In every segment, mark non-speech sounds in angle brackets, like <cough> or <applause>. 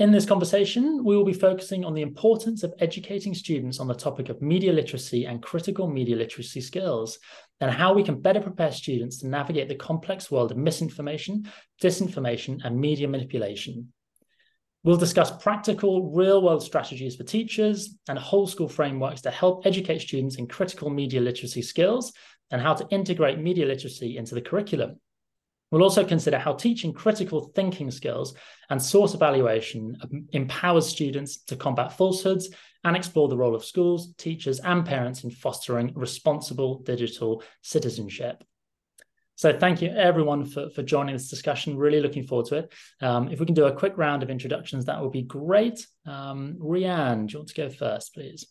In this conversation, we will be focusing on the importance of educating students on the topic of media literacy and critical media literacy skills, and how we can better prepare students to navigate the complex world of misinformation, disinformation, and media manipulation. We'll discuss practical, real world strategies for teachers and whole school frameworks to help educate students in critical media literacy skills and how to integrate media literacy into the curriculum. We'll also consider how teaching critical thinking skills and source evaluation empowers students to combat falsehoods and explore the role of schools, teachers, and parents in fostering responsible digital citizenship. So thank you everyone for, for joining this discussion. Really looking forward to it. Um, if we can do a quick round of introductions, that would be great. Um, Rianne, do you want to go first, please?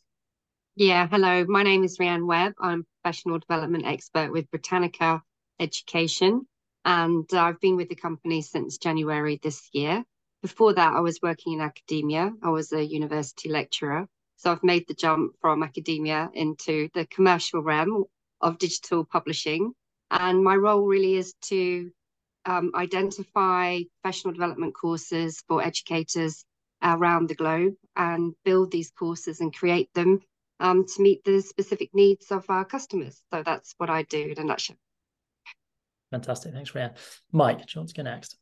Yeah, hello. My name is Rianne Webb. I'm a professional development expert with Britannica Education and I've been with the company since January this year. Before that, I was working in academia. I was a university lecturer. So I've made the jump from academia into the commercial realm of digital publishing. And my role really is to um, identify professional development courses for educators around the globe and build these courses and create them um, to meet the specific needs of our customers. So that's what I do in a nutshell. Fantastic. Thanks, Rhea. Mike, do you want to go next?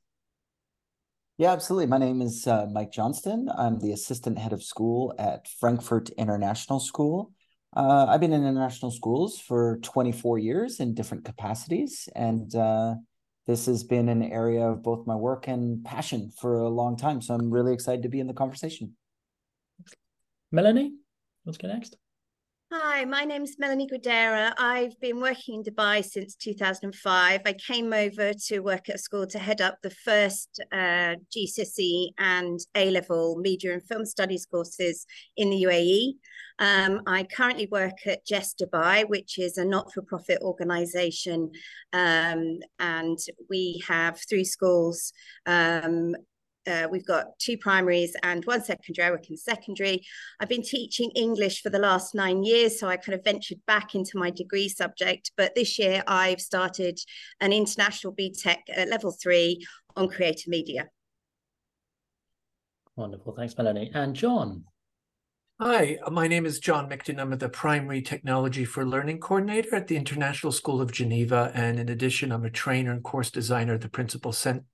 Yeah, absolutely. My name is uh, Mike Johnston. I'm the assistant head of school at Frankfurt International School. Uh, I've been in international schools for 24 years in different capacities, and uh, this has been an area of both my work and passion for a long time. So I'm really excited to be in the conversation. Melanie, let's go next. Hi, my name is Melanie Guidera. I've been working in Dubai since 2005. I came over to work at a school to head up the first uh, GCSE and A-level media and film studies courses in the UAE. Um, I currently work at JESS Dubai, which is a not-for-profit organisation, um, and we have three schools um, uh, we've got two primaries and one secondary. I work in secondary. I've been teaching English for the last nine years, so I kind of ventured back into my degree subject. But this year, I've started an international BTEC at level three on creative media. Wonderful. Thanks, Melanie. And John. Hi, my name is John Mikton. I'm the Primary Technology for Learning Coordinator at the International School of Geneva. And in addition, I'm a trainer and course designer at the Principal Cent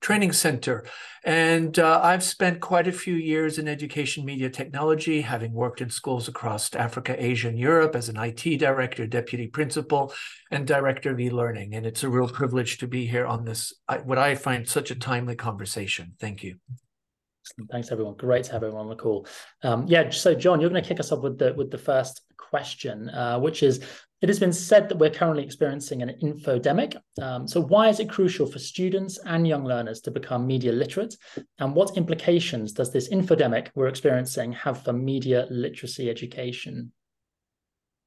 Training Center. And uh, I've spent quite a few years in education media technology, having worked in schools across Africa, Asia, and Europe as an IT director, deputy principal, and director of e-learning. And it's a real privilege to be here on this, what I find such a timely conversation. Thank you. Thanks, everyone. Great to have everyone on the call. Um, yeah, so John, you're going to kick us off with the with the first question, uh, which is: It has been said that we're currently experiencing an infodemic. Um, so, why is it crucial for students and young learners to become media literate? And what implications does this infodemic we're experiencing have for media literacy education?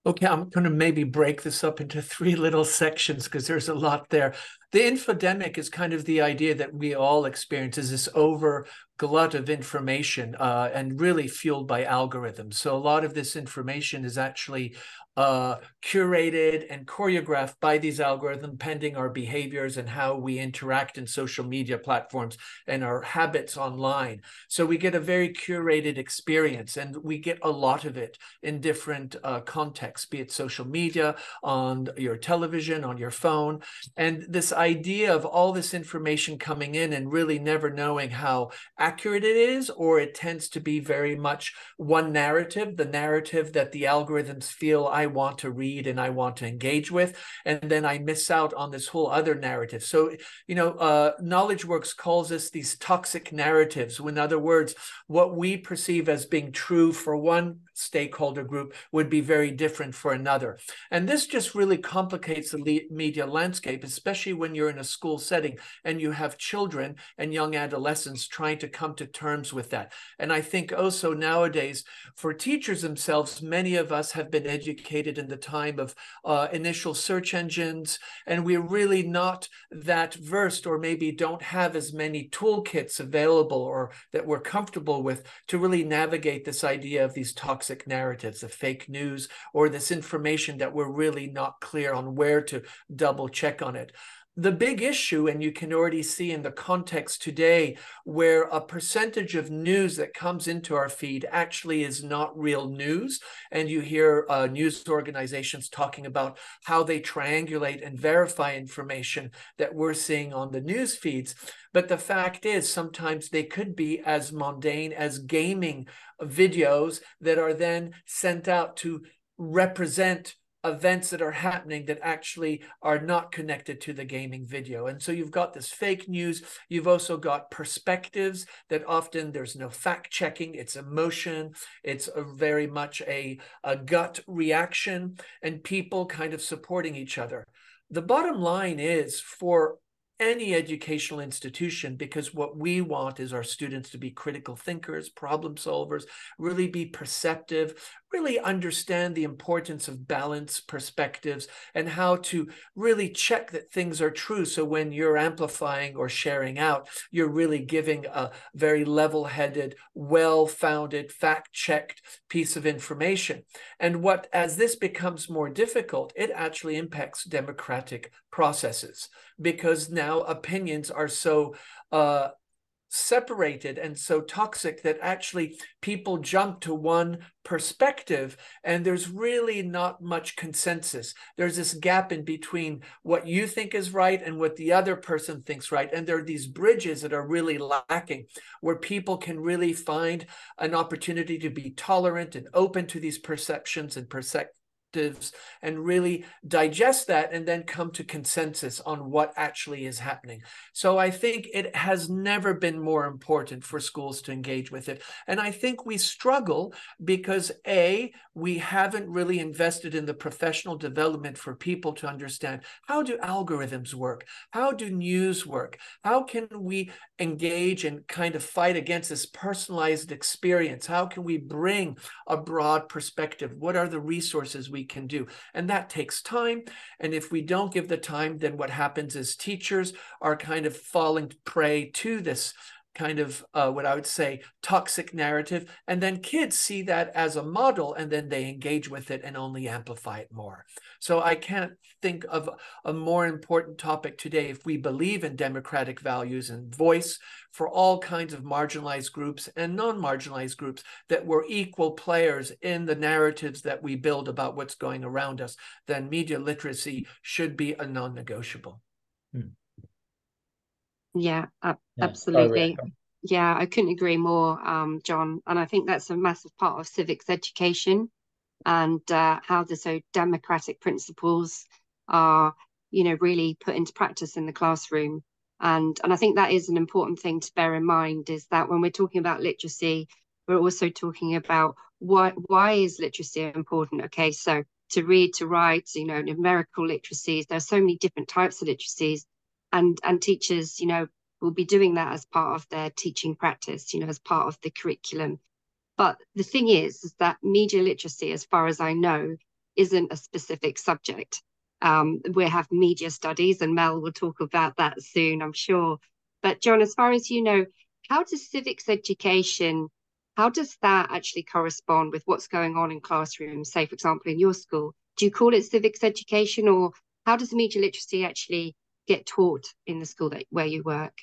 Okay, I'm going to maybe break this up into three little sections because there's a lot there. The infodemic is kind of the idea that we all experience is this over glut of information uh, and really fueled by algorithms. So a lot of this information is actually uh, curated and choreographed by these algorithms, pending our behaviors and how we interact in social media platforms and our habits online. So we get a very curated experience, and we get a lot of it in different uh, contexts, be it social media, on your television, on your phone. And this idea of all this information coming in and really never knowing how accurate it is, or it tends to be very much one narrative, the narrative that the algorithms feel I want to read and I want to engage with, and then I miss out on this whole other narrative. So, you know, uh, Knowledge Works calls us these toxic narratives. In other words, what we perceive as being true for one stakeholder group would be very different for another. And this just really complicates the media landscape, especially when you're in a school setting and you have children and young adolescents trying to come to terms with that. And I think also nowadays, for teachers themselves, many of us have been educated in the time of uh, initial search engines, and we're really not that versed or maybe don't have as many toolkits available or that we're comfortable with to really navigate this idea of these toxic toxic narratives of fake news or this information that we're really not clear on where to double check on it. The big issue, and you can already see in the context today, where a percentage of news that comes into our feed actually is not real news. And you hear uh, news organizations talking about how they triangulate and verify information that we're seeing on the news feeds. But the fact is, sometimes they could be as mundane as gaming videos that are then sent out to represent events that are happening that actually are not connected to the gaming video. And so you've got this fake news. You've also got perspectives that often there's no fact checking. It's emotion. It's very much a, a gut reaction and people kind of supporting each other. The bottom line is for any educational institution because what we want is our students to be critical thinkers, problem solvers, really be perceptive, really understand the importance of balanced perspectives and how to really check that things are true. So when you're amplifying or sharing out, you're really giving a very level headed, well founded, fact checked piece of information. And what, as this becomes more difficult, it actually impacts democratic processes because now opinions are so uh, separated and so toxic that actually people jump to one perspective and there's really not much consensus. There's this gap in between what you think is right and what the other person thinks right. And there are these bridges that are really lacking where people can really find an opportunity to be tolerant and open to these perceptions and perspectives and really digest that and then come to consensus on what actually is happening. So I think it has never been more important for schools to engage with it. And I think we struggle because A, we haven't really invested in the professional development for people to understand how do algorithms work? How do news work? How can we engage and kind of fight against this personalized experience? How can we bring a broad perspective? What are the resources we can do? And that takes time. And if we don't give the time, then what happens is teachers are kind of falling prey to this kind of uh, what I would say toxic narrative. And then kids see that as a model and then they engage with it and only amplify it more. So I can't think of a more important topic today if we believe in democratic values and voice for all kinds of marginalized groups and non marginalized groups that we're equal players in the narratives that we build about what's going around us, then media literacy should be a non negotiable. Hmm. Yeah, uh, yeah, absolutely. Yeah, I couldn't agree more, um, John. And I think that's a massive part of civics education and uh, how the so democratic principles are, you know, really put into practice in the classroom. And and I think that is an important thing to bear in mind is that when we're talking about literacy, we're also talking about why why is literacy important? Okay, so to read, to write, you know, numerical literacies. There's so many different types of literacies, and and teachers you know will be doing that as part of their teaching practice you know as part of the curriculum. But the thing is, is that media literacy as far as i know isn't a specific subject. Um, we have media studies and mel will talk about that soon i'm sure. But john as far as you know how does civics education how does that actually correspond with what's going on in classrooms say for example in your school? Do you call it civics education or how does media literacy actually get taught in the school that where you work?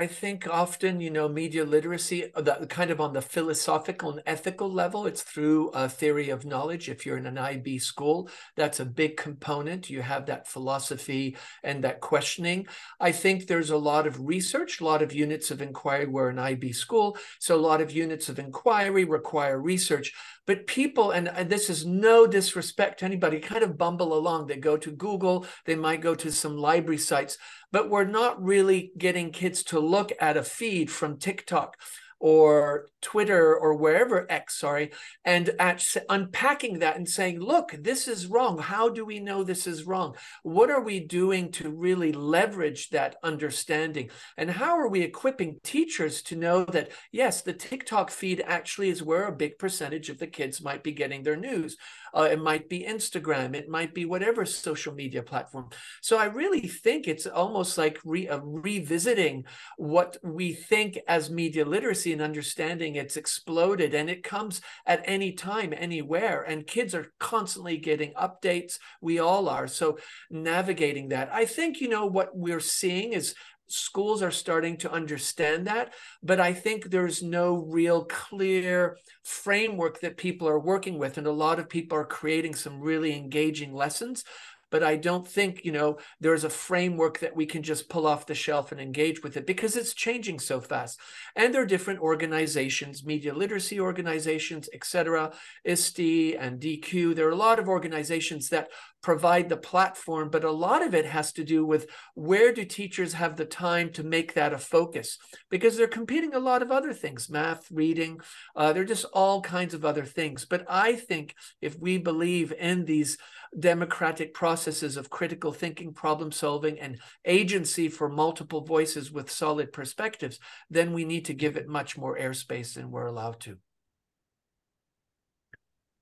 I think often, you know, media literacy, uh, the, kind of on the philosophical and ethical level, it's through a theory of knowledge. If you're in an IB school, that's a big component. You have that philosophy and that questioning. I think there's a lot of research, a lot of units of inquiry. We're an IB school, so a lot of units of inquiry require research. But people, and, and this is no disrespect to anybody, kind of bumble along. They go to Google, they might go to some library sites but we're not really getting kids to look at a feed from TikTok or Twitter or wherever X, sorry, and actually unpacking that and saying, look, this is wrong. How do we know this is wrong? What are we doing to really leverage that understanding? And how are we equipping teachers to know that, yes, the TikTok feed actually is where a big percentage of the kids might be getting their news. Uh, it might be Instagram. It might be whatever social media platform. So I really think it's almost like re- uh, revisiting what we think as media literacy literacy and understanding it's exploded and it comes at any time anywhere and kids are constantly getting updates we all are so navigating that i think you know what we're seeing is schools are starting to understand that but i think there's no real clear framework that people are working with and a lot of people are creating some really engaging lessons but I don't think, you know, there's a framework that we can just pull off the shelf and engage with it because it's changing so fast. And there are different organizations, media literacy organizations, etc., ISTE and DQ. There are a lot of organizations that provide the platform, but a lot of it has to do with where do teachers have the time to make that a focus? Because they're competing a lot of other things, math, reading, uh, they're just all kinds of other things. But I think if we believe in these democratic processes of critical thinking, problem solving, and agency for multiple voices with solid perspectives, then we need to give it much more airspace than we're allowed to.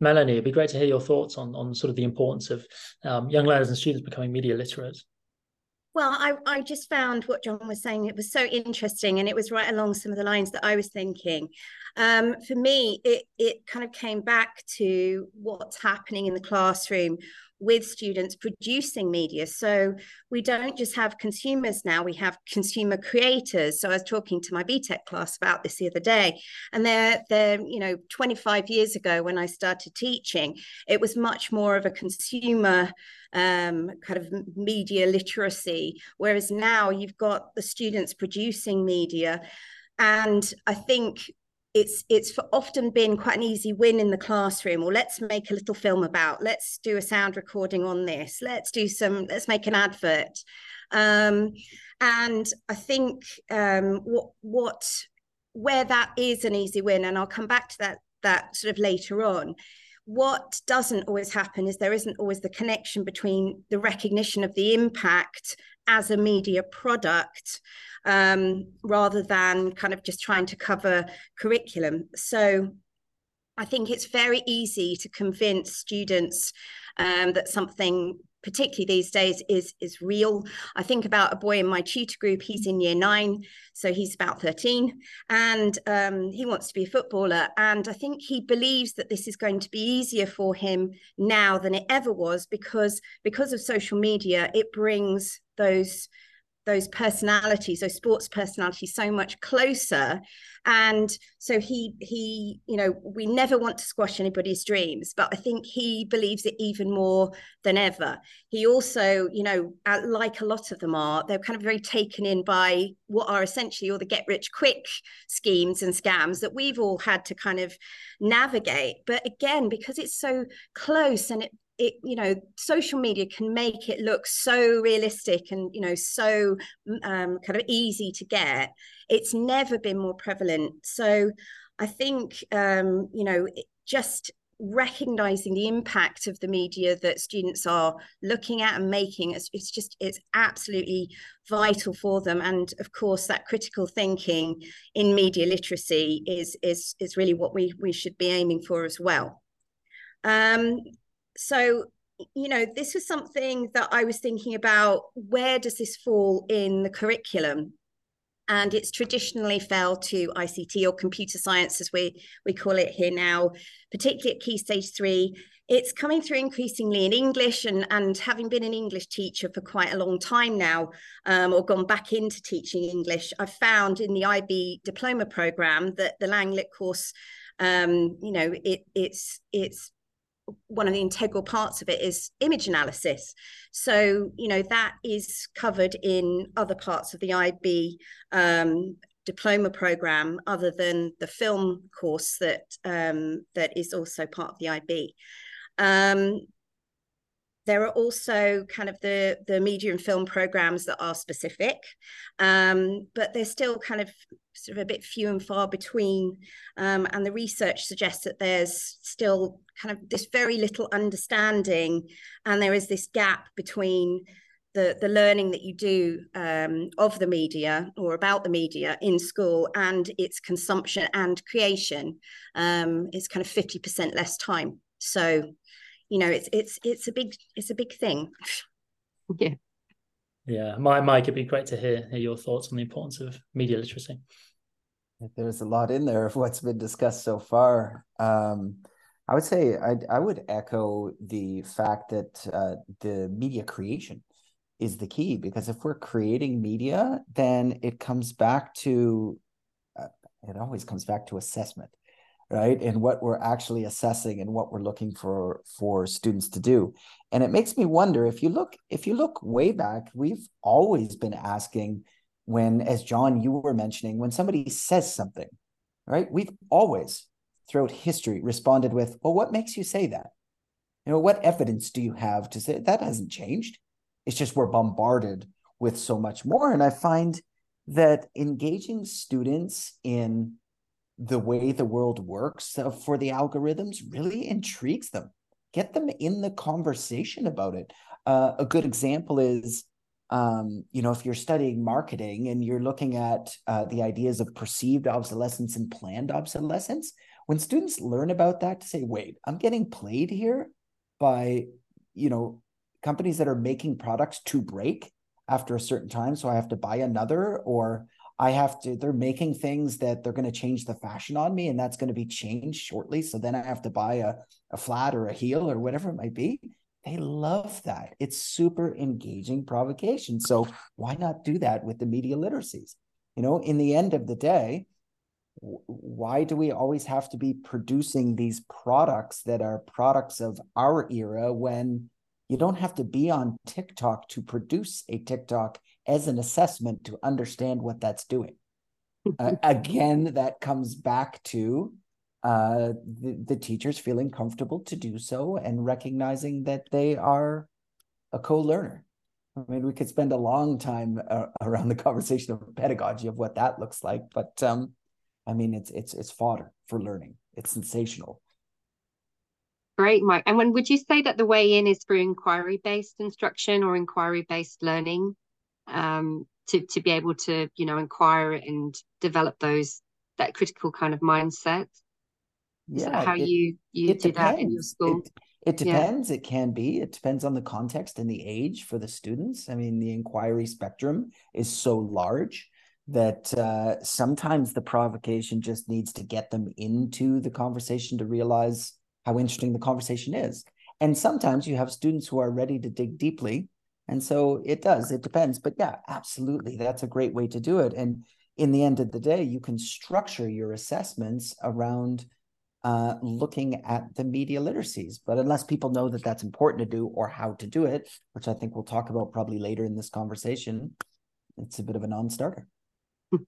Melanie, it'd be great to hear your thoughts on, on sort of the importance of um, young learners and students becoming media literate. Well, I, I just found what John was saying, it was so interesting and it was right along some of the lines that I was thinking. Um, for me, it, it kind of came back to what's happening in the classroom with students producing media. So we don't just have consumers now, we have consumer creators. So I was talking to my BTEC class about this the other day, and they're, they're, you know, 25 years ago when I started teaching, it was much more of a consumer um, kind of media literacy, whereas now you've got the students producing media. And I think it's it's often been quite an easy win in the classroom or let's make a little film about let's do a sound recording on this let's do some let's make an advert. Um, and i think um, what what where that is an easy win and i'll come back to that that sort of later on what doesn't always happen is there isn't always the connection between the recognition of the impact as a media product um, rather than kind of just trying to cover curriculum. So I think it's very easy to convince students um, that something particularly these days is is real. I think about a boy in my tutor group he's in year nine so he's about 13 and um, he wants to be a footballer and i think he believes that this is going to be easier for him now than it ever was because because of social media it brings those those personalities those sports personalities so much closer. And so he he you know we never want to squash anybody's dreams but i think he believes it even more than ever. He also you know uh, like a lot of them are they're kind of very taken in by what are essentially all the get rich quick schemes and scams that we've all had to kind of navigate. But again because it's so close and it it you know social media can make it look so realistic and you know so um, kind of easy to get. It's never been more prevalent. So i think um, you know just recognizing the impact of the media that students are looking at and making it's, it's just it's absolutely vital for them. And of course that critical thinking in media literacy is is is really what we we should be aiming for as well. Um, so you know this was something that i was thinking about where does this fall in the curriculum? And it's traditionally fell to ict or computer science as we we call it here now particularly at key stage three. It's coming through increasingly in english and and having been an english teacher for quite a long time now um, or gone back into teaching english i've found in the ib diploma program that the langlit course um, you know it it's it's one of the integral parts of it is image analysis. So, you know, that is covered in other parts of the IB um, diploma program other than the film course that um, that is also part of the IB. Um, there are also kind of the the media and film programs that are specific, um, but they're still kind of sort of a bit few and far between. Um, and the research suggests that there's still kind of this very little understanding, and there is this gap between the, the learning that you do um, of the media or about the media in school and its consumption and creation um, is kind of 50% less time. So you know it's it's it's a big it's a big thing. <laughs> Yeah. Yeah. My mike it'd be great to hear, hear your thoughts on the importance of media literacy. There's a lot in there of what's been discussed so far. Um, I would say I, I would echo the fact that uh, the media creation is the key because if we're creating media, then it comes back to uh, it always comes back to assessment, right? And what we're actually assessing and what we're looking for for students to do. And it makes me wonder if you look if you look way back, we've always been asking when, as John you were mentioning, when somebody says something, right? We've always throughout history responded with, well, what makes you say that? You know, what evidence do you have to say that hasn't changed? It's just we're bombarded with so much more. And I find that engaging students in the way the world works for the algorithms really intrigues them. Get them in the conversation about it. Uh, a good example is, um, you know, if you're studying marketing and you're looking at uh, the ideas of perceived obsolescence and planned obsolescence, when students learn about that to say wait i'm getting played here by you know companies that are making products to break after a certain time so i have to buy another or i have to they're making things that they're going to change the fashion on me and that's going to be changed shortly. So then i have to buy a, a flat or a heel or whatever it might be. They love that. It's super engaging provocation. So why not do that with the media literacies? You know in the end of the day why do we always have to be producing these products that are products of our era when you don't have to be on TikTok to produce a TikTok as an assessment to understand what that's doing? <laughs> uh, again, that comes back to uh, the, the teachers feeling comfortable to do so and recognizing that they are a co learner. I mean, we could spend a long time uh, around the conversation of pedagogy of what that looks like, but um, I mean, it's it's it's fodder for learning. It's sensational. Great, Mike. And when would you say that the way in is through inquiry-based instruction or inquiry-based learning, um, to to be able to you know inquire and develop those that critical kind of mindset? Yeah, how it, you you do depends. that in your school. It, it depends. Yeah. It can be. It depends on the context and the age for the students. I mean, the inquiry spectrum is so large that uh, sometimes the provocation just needs to get them into the conversation to realize how interesting the conversation is. And sometimes you have students who are ready to dig deeply. And so it does, it depends. But yeah, absolutely. That's a great way to do it. And in the end of the day, you can structure your assessments around uh, looking at the media literacies. But unless people know that that's important to do or how to do it, which I think we'll talk about probably later in this conversation, it's a bit of a non starter. <laughs>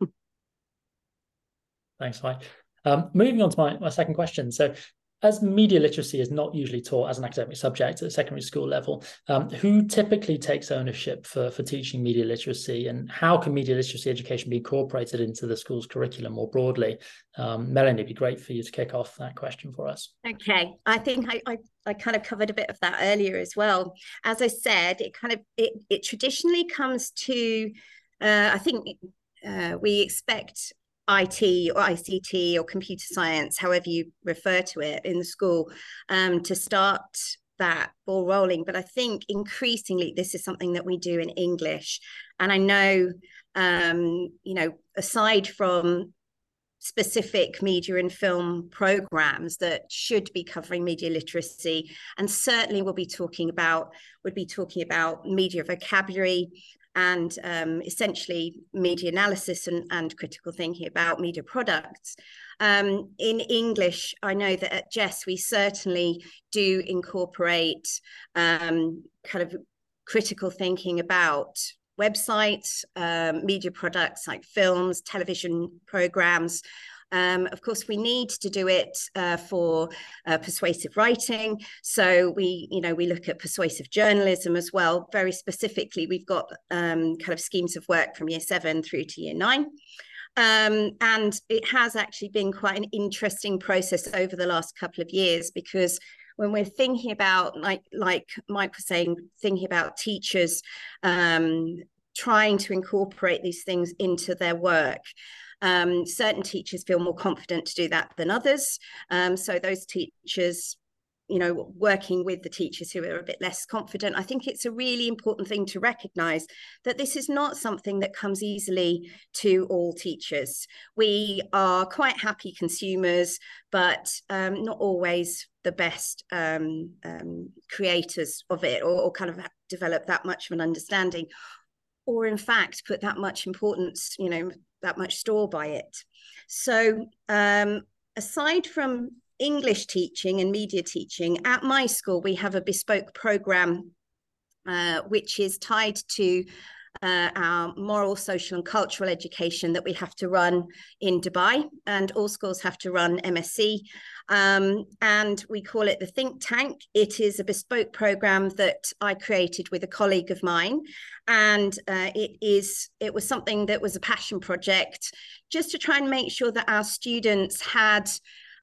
Thanks, Mike. Um, moving on to my, my second question. So, as media literacy is not usually taught as an academic subject at secondary school level, um, who typically takes ownership for, for teaching media literacy and how can media literacy education be incorporated into the school's curriculum more broadly? Um, Melanie, it'd be great for you to kick off that question for us. Okay, I think I, I, I kind of covered a bit of that earlier as well. As I said, it kind of, it, it traditionally comes to, uh, I think uh, we expect IT or ICT or computer science, however you refer to it in the school, um, to start that ball rolling. But I think increasingly this is something that we do in English. And I know, um, you know, aside from specific media and film programs that should be covering media literacy and certainly we'll be talking about would be talking about media vocabulary and um, essentially media analysis and, and, critical thinking about media products. Um, in English, I know that at Jess we certainly do incorporate um, kind of critical thinking about websites, um, media products like films, television programs, um, of course, we need to do it uh, for uh, persuasive writing. So we, you know, we look at persuasive journalism as well. Very specifically, we've got um, kind of schemes of work from year seven through to year nine. Um, and it has actually been quite an interesting process over the last couple of years because when we're thinking about like like Mike was saying, thinking about teachers um, trying to incorporate these things into their work. Um, certain teachers feel more confident to do that than others. Um, so those teachers you know working with the teachers who are a bit less confident i think it's a really important thing to recognize that this is not something that comes easily to all teachers we are quite happy consumers but um, not always the best um, um, creators of it or, or kind of develop that much of an understanding or in fact put that much importance you know that much store by it. So um, aside from English teaching and media teaching, at my school, we have a bespoke program uh, which is tied to uh, our moral, social, and cultural education that we have to run in Dubai, and all schools have to run MSc. Um, and we call it the Think Tank. It is a bespoke program that I created with a colleague of mine, and uh, it is it was something that was a passion project, just to try and make sure that our students had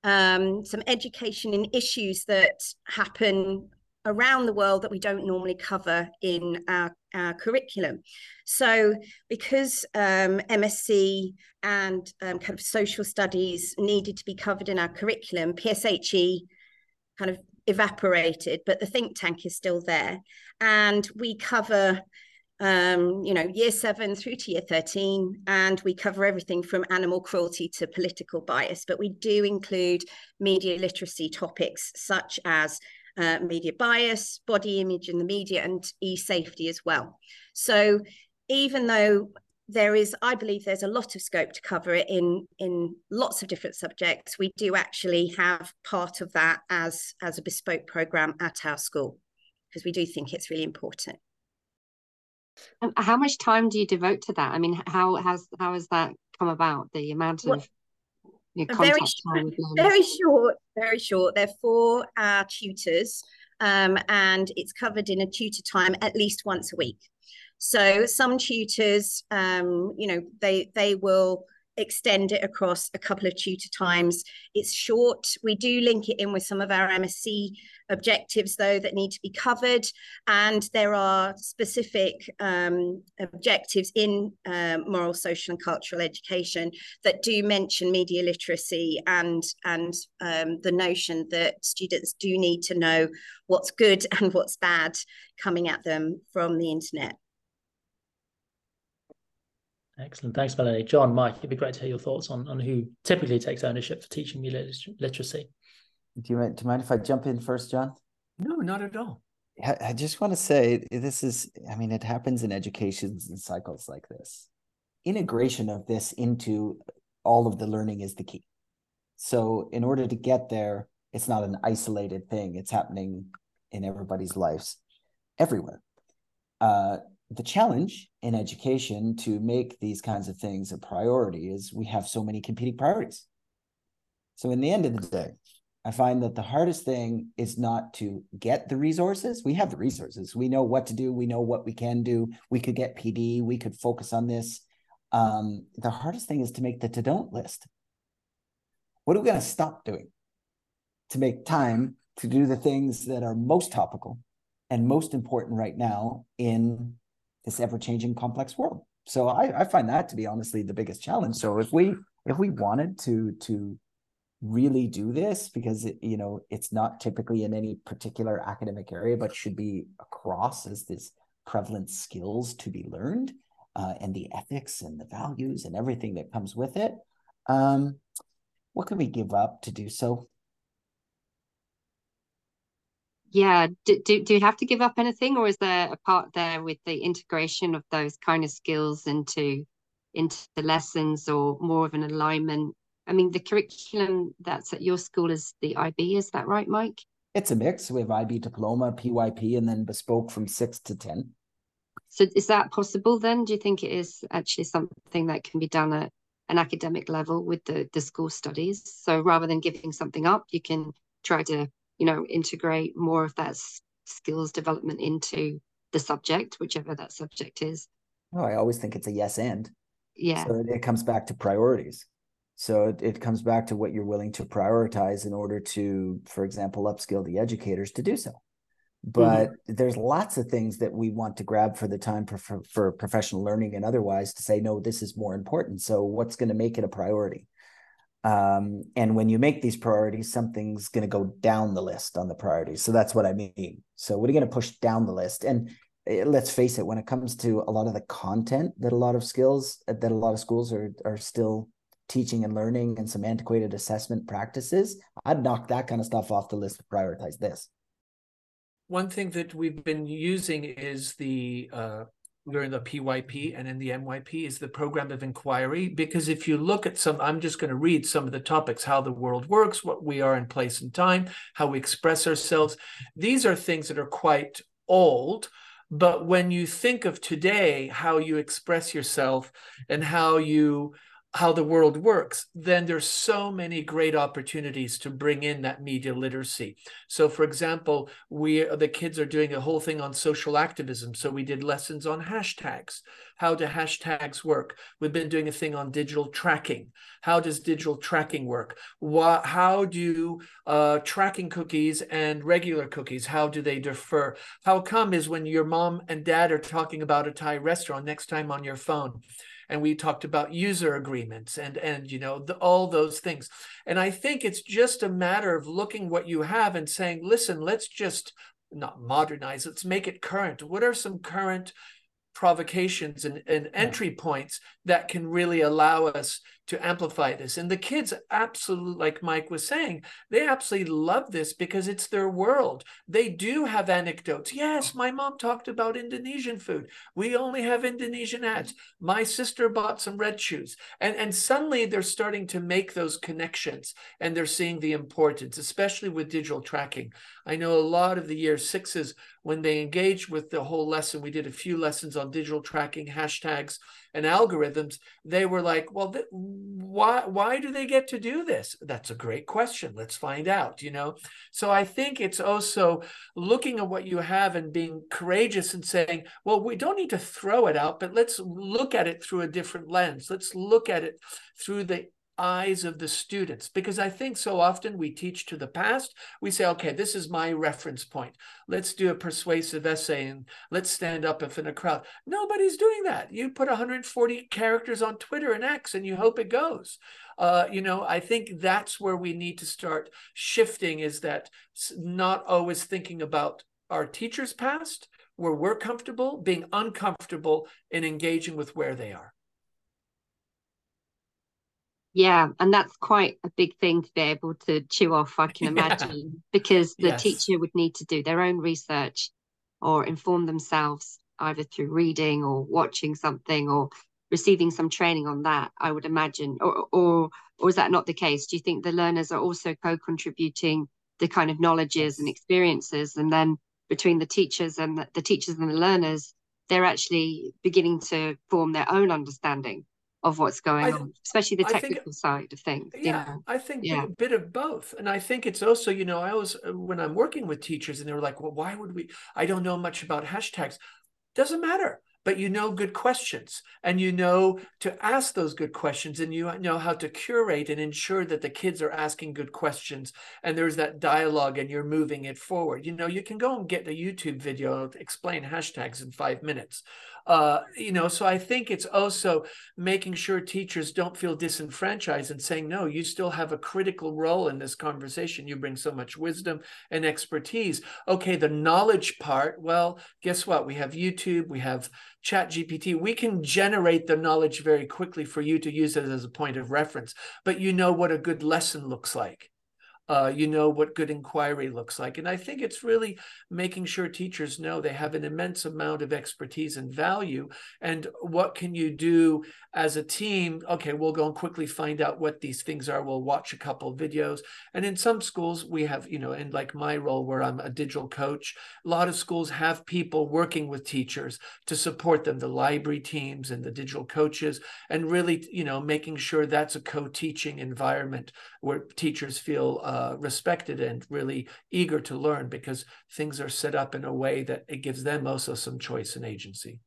um, some education in issues that happen around the world that we don't normally cover in our, our curriculum. So, because um, MSc and um, kind of social studies needed to be covered in our curriculum, PSHE kind of evaporated, but the think tank is still there. And we cover um, you know, year seven through to year 13, and we cover everything from animal cruelty to political bias. But we do include media literacy topics such as uh, media bias, body image in the media, and e safety as well. So, even though there is, I believe, there's a lot of scope to cover it in in lots of different subjects. We do actually have part of that as as a bespoke program at our school because we do think it's really important. And how much time do you devote to that? I mean, how has how has that come about? The amount of well, very, very short, very short. They're for our tutors, um, and it's covered in a tutor time at least once a week. So some tutors, um, you know, they they will extend it across a couple of tutor times. It's short. We do link it in with some of our MSc objectives, though, that need to be covered. And there are specific um, objectives in uh, moral, social, and cultural education that do mention media literacy and, and um, the notion that students do need to know what's good and what's bad coming at them from the internet. Excellent. Thanks, Melanie. John, Mike, it'd be great to hear your thoughts on, on who typically takes ownership for teaching media literacy. Do you, do you mind if I jump in first, John? No, not at all. I just want to say this is, I mean, it happens in educations and cycles like this. Integration of this into all of the learning is the key. So, in order to get there, it's not an isolated thing, it's happening in everybody's lives everywhere. Uh, the challenge in education to make these kinds of things a priority is we have so many competing priorities. So, in the end of the day, I find that the hardest thing is not to get the resources. We have the resources. We know what to do. We know what we can do. We could get PD. We could focus on this. Um, the hardest thing is to make the to don't list. What are we going to stop doing to make time to do the things that are most topical and most important right now in this ever-changing complex world? So I, I find that to be honestly the biggest challenge. So if we if we wanted to to really do this because it, you know it's not typically in any particular academic area but should be across as this prevalent skills to be learned uh, and the ethics and the values and everything that comes with it um, what can we give up to do so yeah do, do, do you have to give up anything or is there a part there with the integration of those kind of skills into into the lessons or more of an alignment I mean, the curriculum that's at your school is the IB, is that right, Mike? It's a mix. We have IB diploma, PYP, and then bespoke from six to 10. So is that possible then? Do you think it is actually something that can be done at an academic level with the, the school studies? So rather than giving something up, you can try to, you know, integrate more of that skills development into the subject, whichever that subject is. Oh, I always think it's a yes and. Yeah. So it comes back to priorities. So it, it comes back to what you're willing to prioritize in order to, for example, upskill the educators to do so. But mm-hmm. there's lots of things that we want to grab for the time for, for, for professional learning and otherwise to say, no, this is more important. So what's going to make it a priority? Um, and when you make these priorities, something's going to go down the list on the priorities. So that's what I mean. So what are you going to push down the list? And uh, let's face it, when it comes to a lot of the content that a lot of skills uh, that a lot of schools are are still teaching and learning and some antiquated assessment practices, I'd knock that kind of stuff off the list to prioritize this. One thing that we've been using is the uh, during the PYP and in the MYP is the program of inquiry. Because if you look at some, I'm just going to read some of the topics how the world works, what we are in place and time, how we express ourselves. These are things that are quite old. But when you think of today, how you express yourself and how you how the world works, then there's so many great opportunities to bring in that media literacy. So, for example, we the kids are doing a whole thing on social activism. So we did lessons on hashtags. How do hashtags work? We've been doing a thing on digital tracking. How does digital tracking work? What, how do uh, tracking cookies and regular cookies, how do they differ? How come is when your mom and dad are talking about a Thai restaurant next time on your phone? And we talked about user agreements and and you know the, all those things. And i think it's just a matter of looking what you have and saying listen let's just not modernize let's make it current. What are some current provocations and, and entry points that can really allow us to amplify this. And the kids absolutely, like Mike was saying, they absolutely love this because it's their world. They do have anecdotes. Yes, my mom talked about Indonesian food. We only have Indonesian ads. My sister bought some red shoes. And, and suddenly they're starting to make those connections and they're seeing the importance, especially with digital tracking. I know a lot of the year sixes, when they engaged with the whole lesson, we did a few lessons on digital tracking, hashtags, and algorithms. They were like, well, th- why why do they get to do this? That's a great question. Let's find out you know? So i think it's also looking at what you have and being courageous and saying well we don't need to throw it out but let's look at it through a different lens. Let's look at it through the eyes of the students because i think so often we teach to the past we say okay this is my reference point. Let's do a persuasive essay and let's stand up if in a crowd. Nobody's doing that. You put 140 characters on twitter and x and you hope it goes. Uh, you know i think that's where we need to start shifting is that not always thinking about our teachers past where we're comfortable being uncomfortable in engaging with where they are yeah, and that's quite a big thing to be able to chew off, I can <laughs> imagine, yeah. because the yes. teacher would need to do their own research or inform themselves either through reading or watching something or receiving some training on that, I would imagine. Or or or is that not the case? Do you think the learners are also co-contributing the kind of knowledges and experiences and then between the teachers and the, the teachers and the learners, they're actually beginning to form their own understanding of what's going I, on, especially the technical think, side of things. Yeah, you know? I think yeah. a bit of both. And I think it's also, you know, I always, uh, when I'm working with teachers and they're like, well, why would we? I don't know much about hashtags. Doesn't matter but you know good questions and you know to ask those good questions and you know how to curate and ensure that the kids are asking good questions and there's that dialogue and you're moving it forward you know you can go and get a youtube video to explain hashtags in five minutes uh, you know so i think it's also making sure teachers don't feel disenfranchised and saying no you still have a critical role in this conversation. You bring so much wisdom and expertise. Okay the knowledge part well guess what? We have youtube we have chat gpt we can generate the knowledge very quickly for you to use it as a point of reference but you know what a good lesson looks like uh, you know what good inquiry looks like. And I think it's really making sure teachers know they have an immense amount of expertise and value. And what can you do as a team? Okay, we'll go and quickly find out what these things are. We'll watch a couple videos. And in some schools, we have, you know, and like my role where I'm a digital coach, a lot of schools have people working with teachers to support them, the library teams and the digital coaches, and really, you know, making sure that's a co teaching environment where teachers feel. Uh, uh, respected and really eager to learn because things are set up in a way that it gives them also some choice and agency.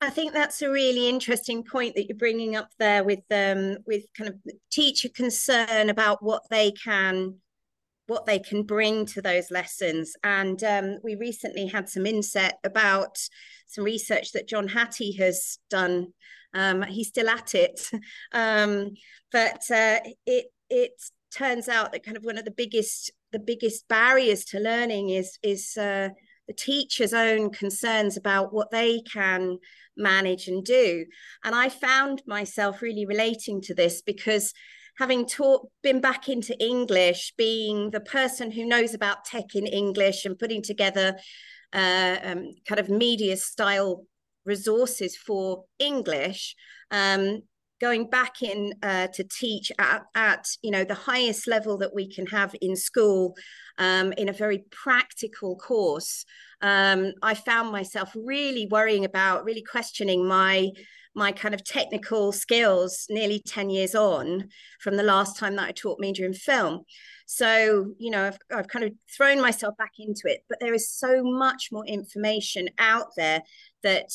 I think that's a really interesting point that you're bringing up there with um, with kind of teacher concern about what they can what they can bring to those lessons. And um, we recently had some inset about some research that John Hattie has done Um, he's still at it, <laughs> um, but uh, it it turns out that kind of one of the biggest the biggest barriers to learning is is uh, the teacher's own concerns about what they can manage and do. And I found myself really relating to this because having taught been back into English, being the person who knows about tech in English and putting together uh, um, kind of media style resources for English, um, going back in uh, to teach at, at you know the highest level that we can have in school um, in a very practical course um, i found myself really worrying about really questioning my my kind of technical skills nearly 10 years on from the last time that i taught media and film. So you know I've, I've kind of thrown myself back into it but there is so much more information out there that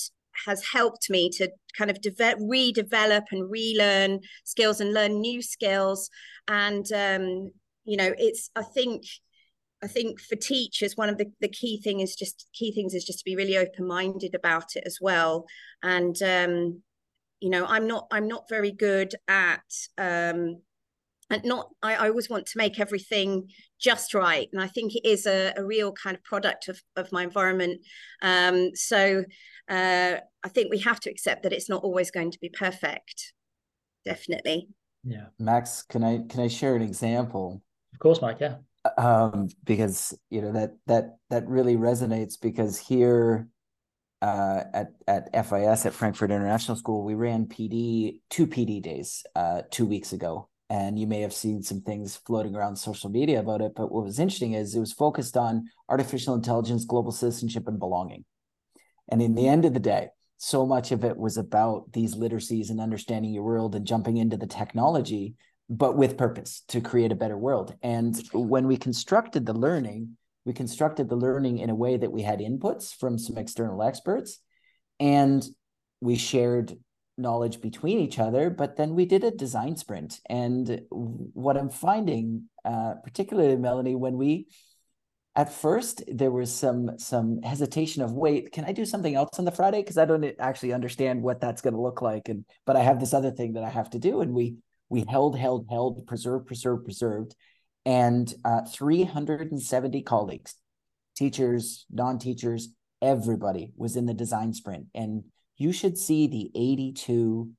has helped me to kind of develop, redevelop and relearn skills and learn new skills. And um, you know, it's I think I think for teachers, one of the, the key thing is just key things is just to be really open minded about it as well. And um, you know, I'm not I'm not very good at um, and not I, I, always want to make everything just right and i think it is a, a real kind of product of, of my environment. Um, so uh, i think we have to accept that it's not always going to be perfect. Definitely. Yeah. Max can i can i share an example? Of course mike yeah. Um, because you know that that that really resonates because here uh, at at FIS at Frankfurt International School, we ran PD two PD days uh, two weeks ago, and you may have seen some things floating around social media about it. But what was interesting is it was focused on artificial intelligence, global citizenship, and belonging. And in the end of the day, so much of it was about these literacies and understanding your world and jumping into the technology, but with purpose to create a better world. And when we constructed the learning, we constructed the learning in a way that we had inputs from some external experts and we shared knowledge between each other but then we did a design sprint. And what i'm finding uh, particularly melanie when we at first there was some some hesitation of wait can i do something else on the friday? Because i don't actually understand what that's going to look like. And but i have this other thing that i have to do. And we we held held held preserved preserved preserved. And uh, 370 colleagues teachers non-teachers everybody was in the design sprint. And you should see the 82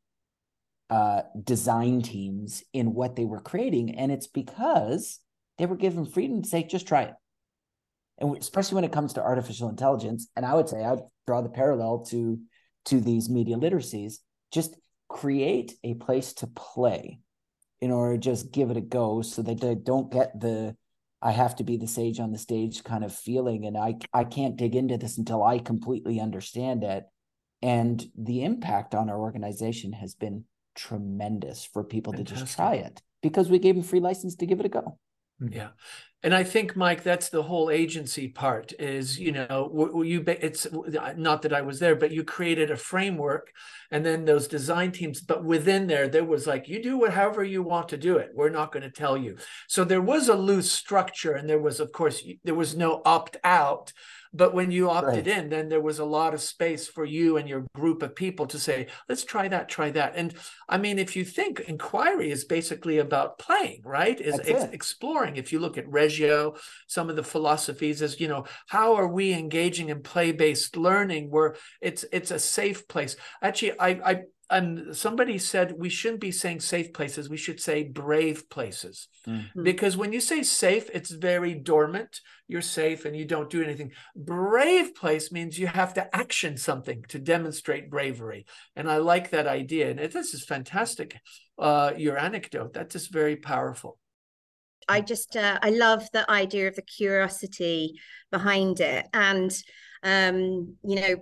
uh, design teams in what they were creating. And it's because they were given freedom to say, just try it. And especially when it comes to artificial intelligence, and I would say I'd draw the parallel to to these media literacies, just create a place to play in order to just give it a go so that they don't get the I have to be the sage on the stage kind of feeling and I I can't dig into this until I completely understand it and the impact on our organization has been tremendous for people Fantastic. to just try it because we gave them free license to give it a go. Mm-hmm. Yeah. And I think, Mike, that's the whole agency part is, you mm-hmm. know, you, it's not that I was there, but you created a framework and then those design teams, but within there, there was like, you do whatever you want to do it. We're not going to tell you. So there was a loose structure and there was, of course, there was no opt out but when you opted right. in, then there was a lot of space for you and your group of people to say, let's try that, try that. And I mean, if you think inquiry is basically about playing, right? Is ex- exploring. If you look at Reggio, some of the philosophies is, you know, how are we engaging in play-based learning where it's it's a safe place. Actually, I I and somebody said we shouldn't be saying safe places we should say brave places. Mm-hmm. because when you say safe it's very dormant. You're safe and you don't do anything. Brave place means you have to action something to demonstrate bravery. And i like that idea. And this is fantastic uh, your anecdote. That is just very powerful. I just uh, i love the idea of the curiosity behind it. And um you know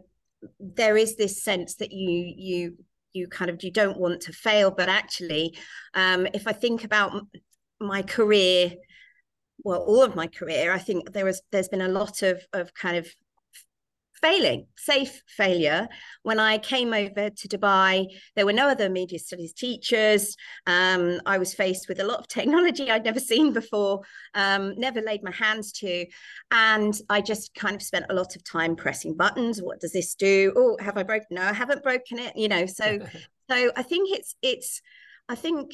there is this sense that you you you kind of you don't want to fail but actually um, if i think about my career well all of my career i think there was there's been a lot of of kind of failing, safe failure. When I came over to Dubai, there were no other media studies teachers. Um, I was faced with a lot of <laughs> technology I'd never seen before, um, never laid my hands to. And I just kind of spent a lot of time pressing buttons. What does this do? Oh, have I broken? No, I haven't broken it. You know, so <laughs> so I think it's it's I think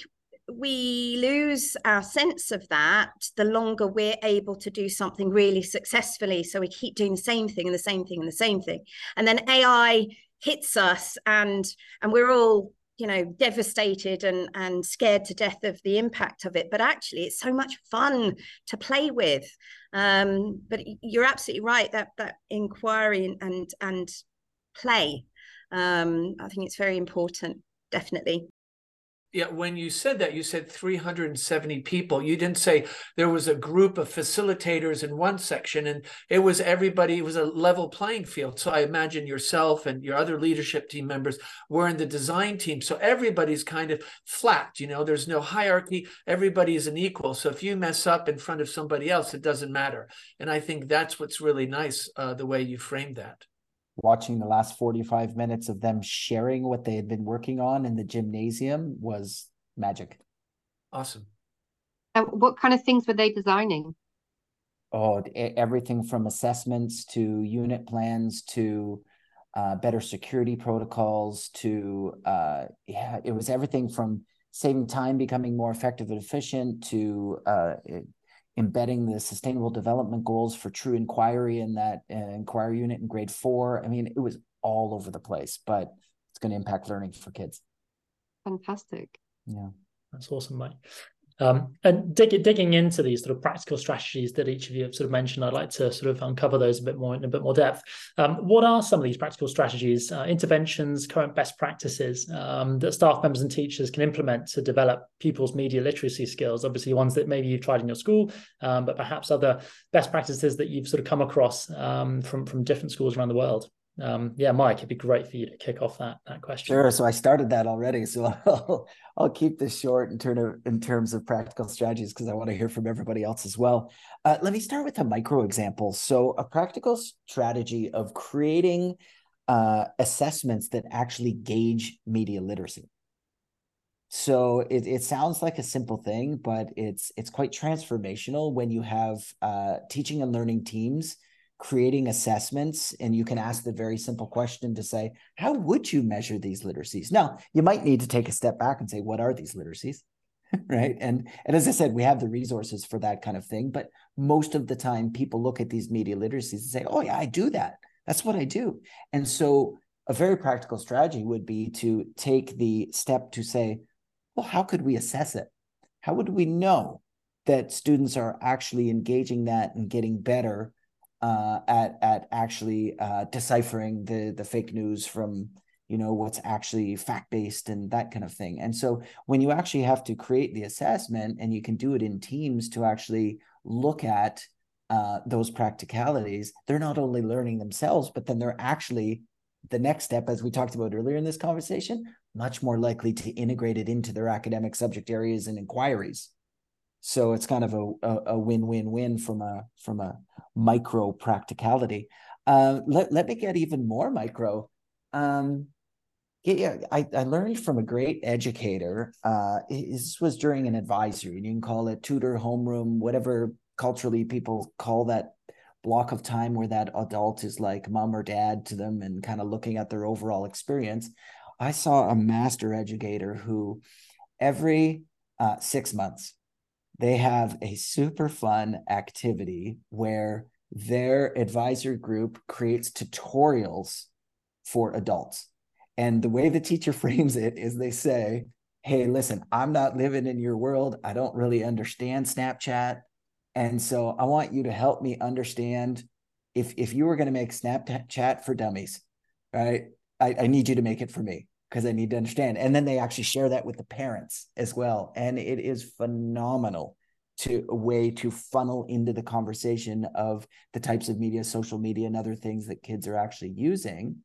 we lose our sense of that the longer we're able to do something really successfully. So we keep doing the same thing and the same thing and the same thing. And then ai hits us and and we're all you know devastated and and scared to death of the impact of it. But actually it's so much fun to play with. Um but you're absolutely right that that inquiry and and, play. Um i think it's very important definitely yeah, when you said that, you said 370 people. You didn't say there was a group of facilitators in one section and it was everybody, it was a level playing field. So I imagine yourself and your other leadership team members were in the design team. So everybody's kind of flat, you know, there's no hierarchy. Everybody is an equal. So if you mess up in front of somebody else, it doesn't matter. And I think that's what's really nice, uh, the way you framed that watching the last 45 minutes of them sharing what they had been working on in the gymnasium was magic. Awesome. And what kind of things were they designing? Oh, everything from assessments to unit plans to uh, better security protocols to uh, yeah, it was everything from saving time, becoming more effective and efficient to uh, embedding the sustainable development goals for true inquiry in that uh, inquiry unit in grade four. I mean, it was all over the place, but it's going to impact learning for kids. Fantastic. Yeah. That's awesome, Mike. Um, and dig, digging into these sort of practical strategies that each of you have sort of mentioned, I'd like to sort of uncover those a bit more in a bit more depth. Um, what are some of these practical strategies, uh, interventions, current best practices um, that staff members and teachers can implement to develop pupils' media literacy skills? Obviously, ones that maybe you've tried in your school, um, but perhaps other best practices that you've sort of come across um, from from different schools around the world. Um, yeah, Mike, it'd be great for you to kick off that that question. Sure. So I started that already. So <laughs> I'll, I'll keep this short in, term of, in terms of practical strategies because I want to hear from everybody else as well. Uh, let me start with a micro example. So a practical strategy of creating uh, assessments that actually gauge media literacy. So it, it sounds like a simple thing, but it's it's quite transformational when you have uh, teaching and learning teams creating assessments and you can ask the very simple question to say how would you measure these literacies? Now you might need to take a step back and say what are these literacies? <laughs> Right? And and as i said we have the resources for that kind of thing but most of the time people look at these media literacies and say oh yeah i do that. That's what i do. And so a very practical strategy would be to take the step to say well how could we assess it? How would we know that students are actually engaging that and getting better uh, at at actually uh, deciphering the the fake news from you know what's actually fact based and that kind of thing. And so when you actually have to create the assessment and you can do it in teams to actually look at uh, those practicalities, they're not only learning themselves, but then they're actually the next step, as we talked about earlier in this conversation, much more likely to integrate it into their academic subject areas and inquiries. So it's kind of a, a, a win-win-win from a from a micro practicality. Uh, let, let me get even more micro. Um, yeah, I, I learned from a great educator. Uh, this was during an advisory, and you can call it tutor, homeroom, whatever culturally people call that block of time where that adult is like mom or dad to them and kind of looking at their overall experience. I saw a master educator who every uh, six months they have a super fun activity where their advisor group creates tutorials for adults. And the way the teacher <laughs> frames it is they say, Hey, listen, I'm not living in your world. I don't really understand Snapchat. And so I want you to help me understand if, if you were going to make Snapchat for dummies, right? I, I need you to make it for me because I need to understand. And then they actually share that with the parents as well. And it is phenomenal to a way to funnel into the conversation of the types of media, social media, and other things that kids are actually using.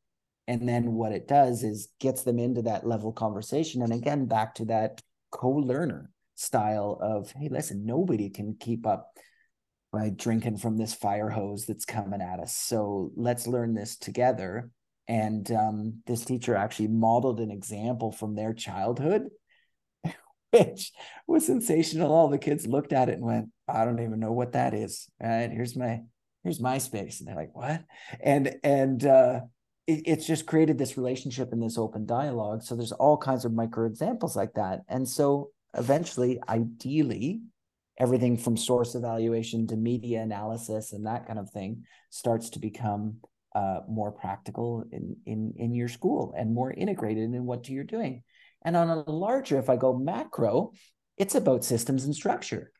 And then what it does is gets them into that level conversation. And again, back to that co-learner style of, hey, listen, nobody can keep up by drinking from this fire hose that's coming at us. So let's learn this together. And um, this teacher actually modeled an example from their childhood, <laughs> which was sensational. All the kids looked at it and went, "I don't even know what that is." Right? Here's my here's my space, and they're like, "What?" And and uh, it, it's just created this relationship and this open dialogue. So there's all kinds of micro examples like that. And so eventually, ideally, everything from source evaluation to media analysis and that kind of thing starts to become uh, more practical in, in in your school and more integrated in what you're doing. And on a larger, if I go macro, it's about systems and structure.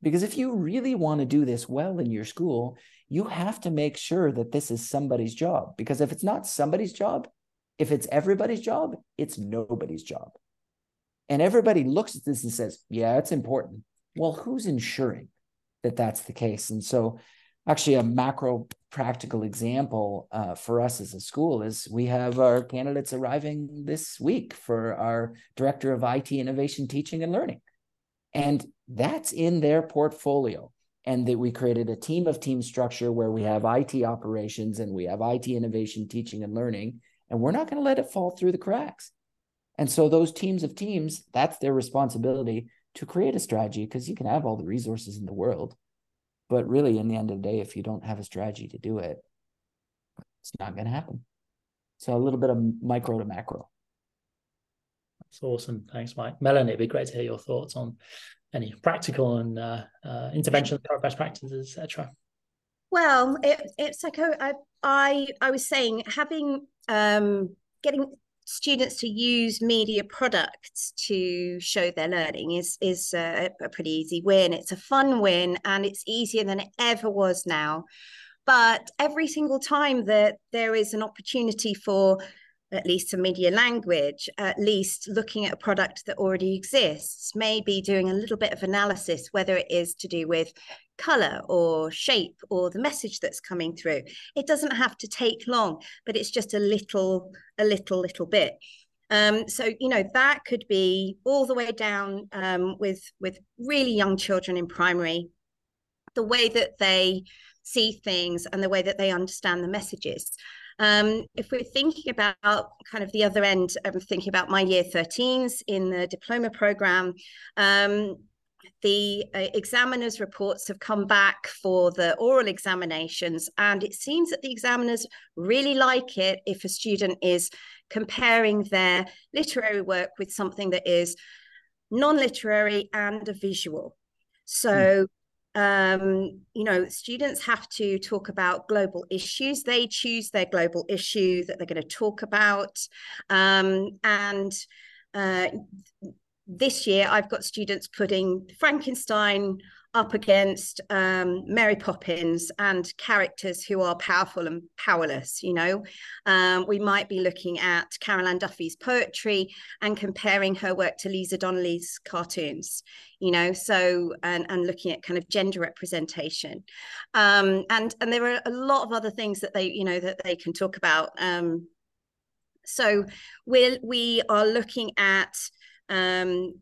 Because if you really want to do this well in your school, you have to make sure that this is somebody's job. Because if it's not somebody's job, if it's everybody's job, it's nobody's job. And everybody looks at this and says, yeah, it's important. Well, who's ensuring that that's the case? And so, actually, a macro practical example uh, for us as a school is we have our candidates arriving this week for our director of IT innovation, teaching, and learning. And that's in their portfolio and that we created a team of team structure where we have IT operations and we have IT innovation, teaching and learning, and we're not going to let it fall through the cracks. And so those teams of teams, that's their responsibility to create a strategy because you can have all the resources in the world, but really in the end of the day if you don't have a strategy to do it, it's not going to happen. So a little bit of micro to macro. That's awesome. Thanks, Mike. Melanie, it'd be great to hear your thoughts on any practical and uh, uh, intervention, best practices, etc. Well, it, it's like I, I I was saying having um, getting students to use media products to show their learning is is a, a pretty easy win. It's a fun win, and it's easier than it ever was now. But every single time that there is an opportunity for at least some media language, at least looking at a product that already exists, maybe doing a little bit of analysis, whether it is to do with color or shape or the message that's coming through. It doesn't have to take long, but it's just a little, a little, little bit. Um, so you know that could be all the way down um, with with really young children in primary, the way that they see things and the way that they understand the messages. Um, if we're thinking about kind of the other end, I'm thinking about my year 13s in the diploma program. Um, the uh, examiners' reports have come back for the oral examinations, and it seems that the examiners really like it if a student is comparing their literary work with something that is non literary and a visual. So, um, you know, students have to talk about global issues. They choose their global issue that they're going to talk about. Um, and uh, this year, I've got students putting Frankenstein up against um, Mary Poppins and characters who are powerful and powerless. You know, um, we might be looking at Carol Ann Duffy's poetry and comparing her work to Liza Donnelly's cartoons. You know, so and and looking at kind of gender representation, um, and and there are a lot of other things that they you know that they can talk about. Um, so we we are looking at um,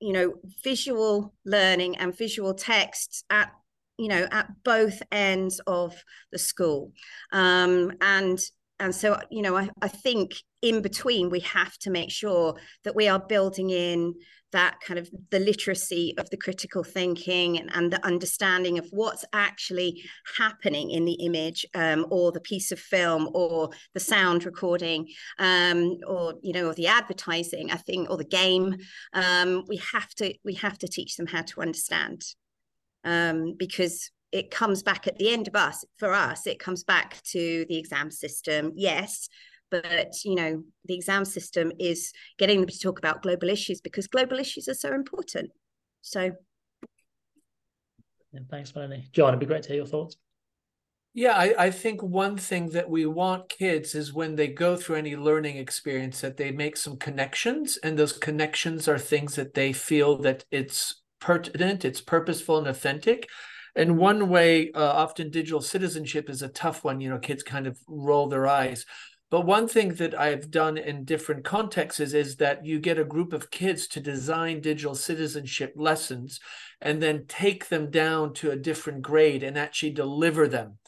you know visual learning and visual texts at you know at both ends of the school. Um, and and so you know I, I think in between we have to make sure that we are building in that kind of the literacy of the critical thinking and, and the understanding of what's actually happening in the image um, or the piece of film or the sound recording um, or you know or the advertising i think or the game. Um, we have to we have to teach them how to understand um, because it comes back at the end of us for us it comes back to the exam system. Yes but you know the exam system is getting them to talk about global issues because global issues are so important so yeah, thanks melanie john it'd be great to hear your thoughts yeah, I, I think one thing that we want kids is when they go through any learning experience that they make some connections, and those connections are things that they feel that it's pertinent, it's purposeful and authentic. And one way, uh, often digital citizenship is a tough one. You know, kids kind of roll their eyes But one thing that I've done in different contexts is, is that you get a group of kids to design digital citizenship lessons and then take them down to a different grade and actually deliver them.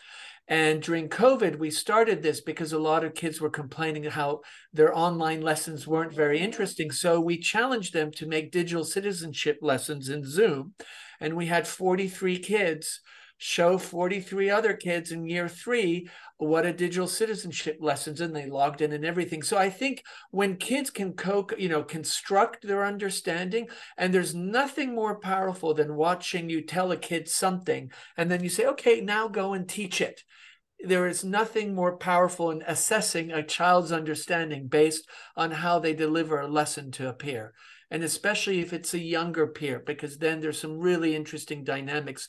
And during COVID, we started this because a lot of kids were complaining how their online lessons weren't very interesting. So we challenged them to make digital citizenship lessons in Zoom. And we had 43 kids show 43 other kids in year three what a digital citizenship lessons and they logged in and everything. So i think when kids can co you know construct their understanding and there's nothing more powerful than watching you tell a kid something and then you say okay now go and teach it. There is nothing more powerful in assessing a child's understanding based on how they deliver a lesson to a peer and especially if it's a younger peer because then there's some really interesting dynamics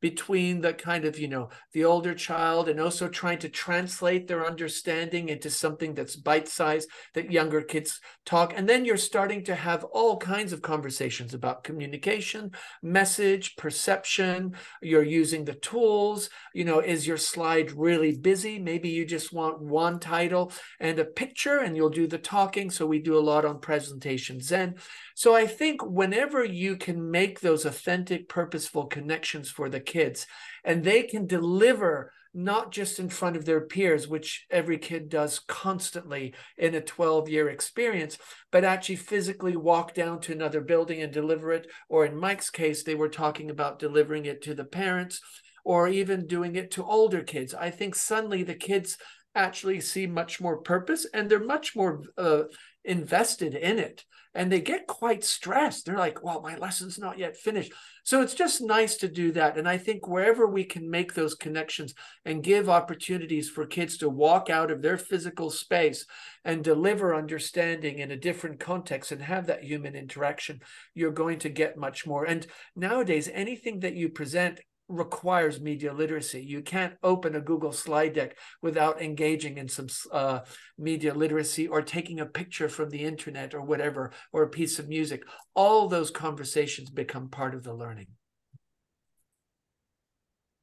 between the kind of you know the older child and also trying to translate their understanding into something that's bite-sized that younger kids talk. And then you're starting to have all kinds of conversations about communication message perception. You're using the tools. You know is your slide really busy? Maybe you just want one title and a picture and you'll do the talking. So we do a lot on presentations then so I think whenever you can make those authentic, purposeful connections for the kids, and they can deliver not just in front of their peers, which every kid does constantly in a 12 year experience, but actually physically walk down to another building and deliver it. Or in Mike's case, they were talking about delivering it to the parents or even doing it to older kids. I think suddenly the kids actually see much more purpose and they're much more uh, invested in it and they get quite stressed. They're like, well, my lesson's not yet finished. So it's just nice to do that. And I think wherever we can make those connections and give opportunities for kids to walk out of their physical space and deliver understanding in a different context and have that human interaction, you're going to get much more. And nowadays, anything that you present requires media literacy. You can't open a Google slide deck without engaging in some uh, media literacy or taking a picture from the internet or whatever, or a piece of music. All those conversations become part of the learning.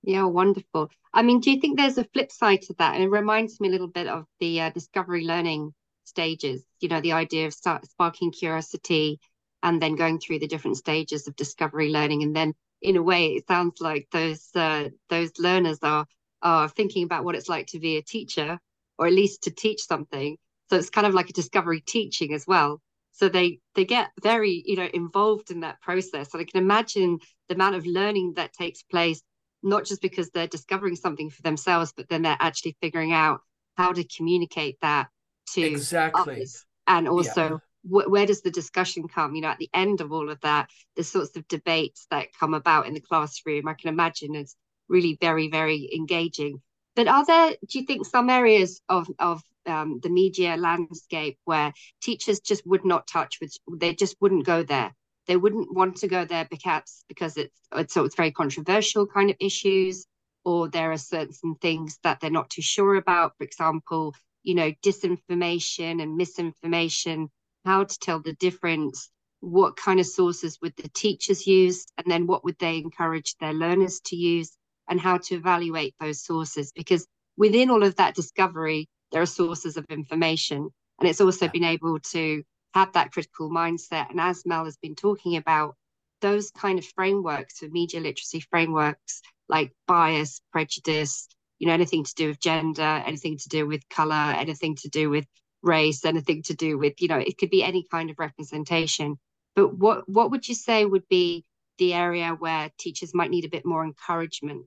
Yeah, wonderful. I mean, do you think there's a flip side to that? And it reminds me a little bit of the uh, discovery learning stages, you know, the idea of start, sparking curiosity and then going through the different stages of discovery learning and then in a way, it sounds like those uh, those learners are are thinking about what it's like to be a teacher, or at least to teach something. So it's kind of like a discovery teaching as well. So they they get very you know involved in that process, and I can imagine the amount of learning that takes place, not just because they're discovering something for themselves, but then they're actually figuring out how to communicate that to exactly others, and also yeah wh- where does the discussion come? You know, at the end of all of that, the sorts of debates that come about in the classroom, I can imagine is really very, very engaging. But are there, do you think, some areas of of um, the media landscape where teachers just would not touch, with, they just wouldn't go there? They wouldn't want to go there perhaps because it's, it's it's very controversial kind of issues, or there are certain things that they're not too sure about. For example, you know, disinformation and misinformation how to tell the difference, what kind of sources would the teachers use, and then what would they encourage their learners to use, and how to evaluate those sources. Because within all of that discovery, there are sources of information. And it's also been able to have that critical mindset. And as Mel has been talking about, those kind of frameworks for media literacy frameworks like bias, prejudice, you know, anything to do with gender, anything to do with color, anything to do with race, anything to do with, you know, it could be any kind of representation. But what what would you say would be the area where teachers might need a bit more encouragement,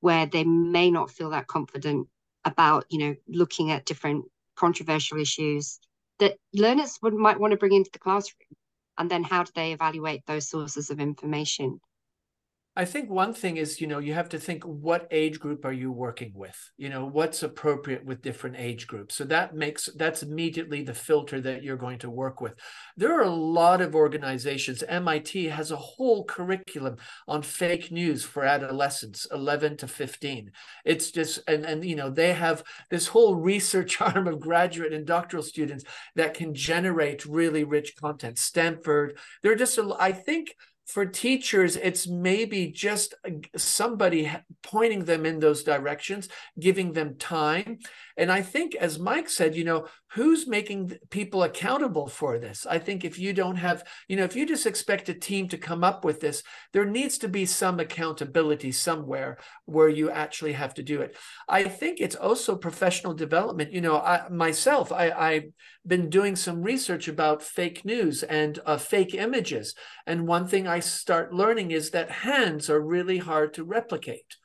where they may not feel that confident about, you know, looking at different controversial issues that learners would might want to bring into the classroom? And then how do they evaluate those sources of information? I think one thing is, you know, you have to think what age group are you working with? You know, what's appropriate with different age groups. So that makes that's immediately the filter that you're going to work with. There are a lot of organizations. MIT has a whole curriculum on fake news for adolescents, 11 to 15. It's just and and you know, they have this whole research <laughs> arm of graduate and doctoral students that can generate really rich content. Stanford, there are just I think for teachers, it's maybe just uh, somebody pointing them in those directions, giving them time. And I think, as Mike said, you know, who's making people accountable for this? I think if you don't have, you know, if you just expect a team to come up with this, there needs to be some accountability somewhere where you actually have to do it. I think it's also professional development. You know, I myself, I, I've been doing some research about fake news and uh, fake images. And one thing I start learning is that hands are really hard to replicate.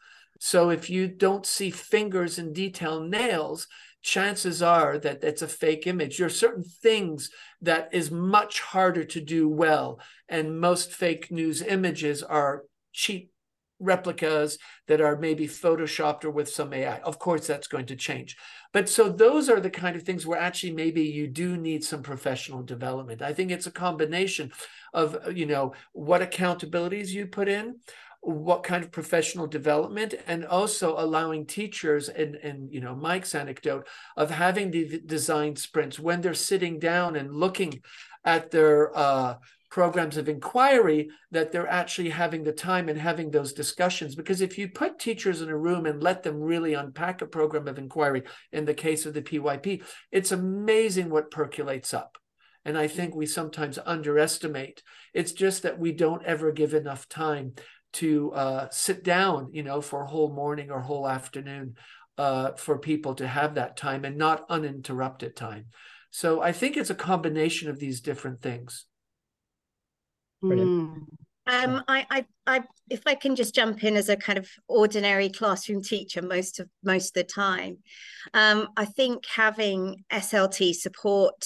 So if you don't see fingers and detailed nails, chances are that it's a fake image. There are certain things that is much harder to do well. And most fake news images are cheap replicas that are maybe photoshopped or with some AI. Of course, that's going to change. But so those are the kind of things where actually maybe you do need some professional development. I think it's a combination of, you know, what accountabilities you put in, what kind of professional development and also allowing teachers and and you know mike's anecdote of having the design sprints when they're sitting down and looking at their uh, programs of inquiry that they're actually having the time and having those discussions. Because if you put teachers in a room and let them really unpack a program of inquiry in the case of the pyp it's amazing what percolates up. And I think we sometimes underestimate. It's just that we don't ever give enough time to uh, sit down, you know, for a whole morning or whole afternoon uh, for people to have that time and not uninterrupted time. So I think it's a combination of these different things. Mm. Um, I, I, I, if I can just jump in as a kind of ordinary classroom teacher most of most of the time, um, I think having SLT support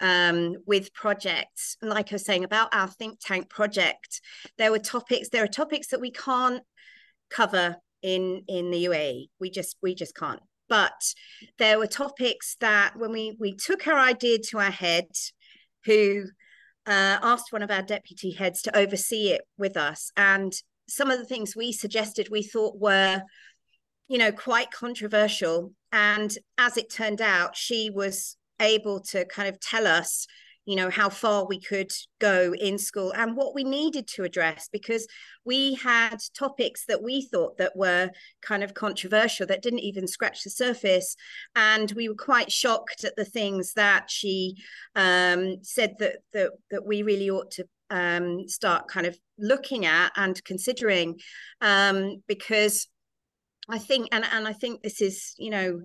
um, with projects. Like I was saying about our think tank project, there were topics. There are topics that we can't cover in in the UAE. We just we just can't. But there were topics that when we we took our idea to our head, who uh, asked one of our deputy heads to oversee it with us, and some of the things we suggested we thought were you know quite controversial and as it turned out she was able to kind of tell us you know how far we could go in school and what we needed to address because we had topics that we thought that were kind of controversial that didn't even scratch the surface. And we were quite shocked at the things that she um, said that, that that we really ought to um, start kind of looking at and considering um, because I think and and I think this is you know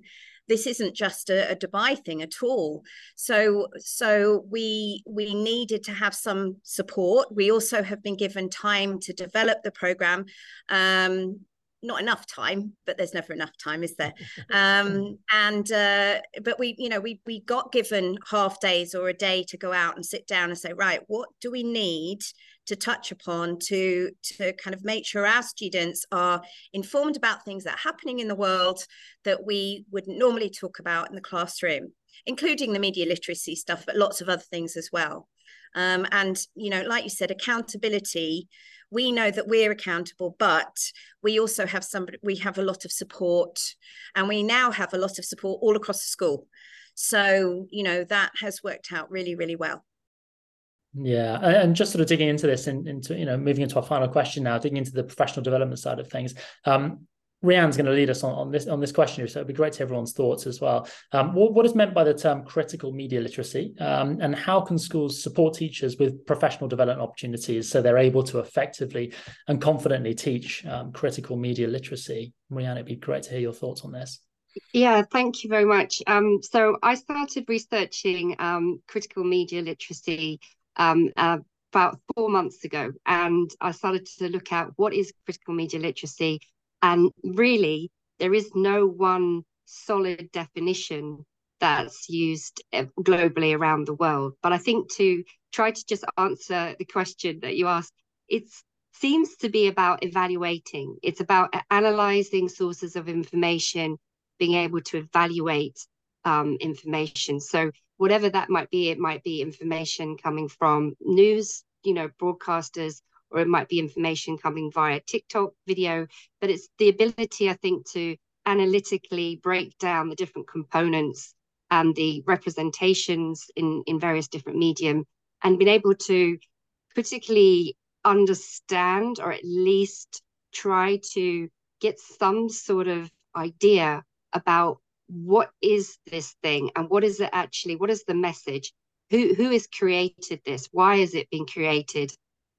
this isn't just a, a Dubai thing at all. So so we we needed to have some support. We also have been given time to develop the program. Um, not enough time but there's never enough time is there um, and uh, but we you know we we got given half days or a day to go out and sit down and say right what do we need to touch upon to to kind of make sure our students are informed about things that are happening in the world that we wouldn't normally talk about in the classroom including the media literacy stuff but lots of other things as well. Um, and you know like you said accountability. We know that we're accountable but we also have somebody we have a lot of support and we now have a lot of support all across the school. So you know that has worked out really really well yeah, and just sort of digging into this and into you know moving into our final question now, digging into the professional development side of things. Um, Rianne's going to lead us on, on this on this question, so it'd be great to everyone's thoughts as well. Um, what, what is meant by the term critical media literacy, um, and how can schools support teachers with professional development opportunities so they're able to effectively and confidently teach um, critical media literacy? Rianne, it'd be great to hear your thoughts on this. Yeah, thank you very much. Um, so I started researching um, critical media literacy um, uh, about four months ago, and I started to look at what is critical media literacy, and really there is no one solid definition that's used uh, globally around the world. But I think to try to just answer the question that you asked, it seems to be about evaluating. It's about analyzing sources of information, being able to evaluate um, information. So whatever that might be, it might be information coming from news, you know, broadcasters, or it might be information coming via TikTok video. But it's the ability, I think, to analytically break down the different components and the representations in in various different medium, and been able to particularly understand or at least try to get some sort of idea about what is this thing and what is it actually what is the message? Who who has created this? Why is it being created?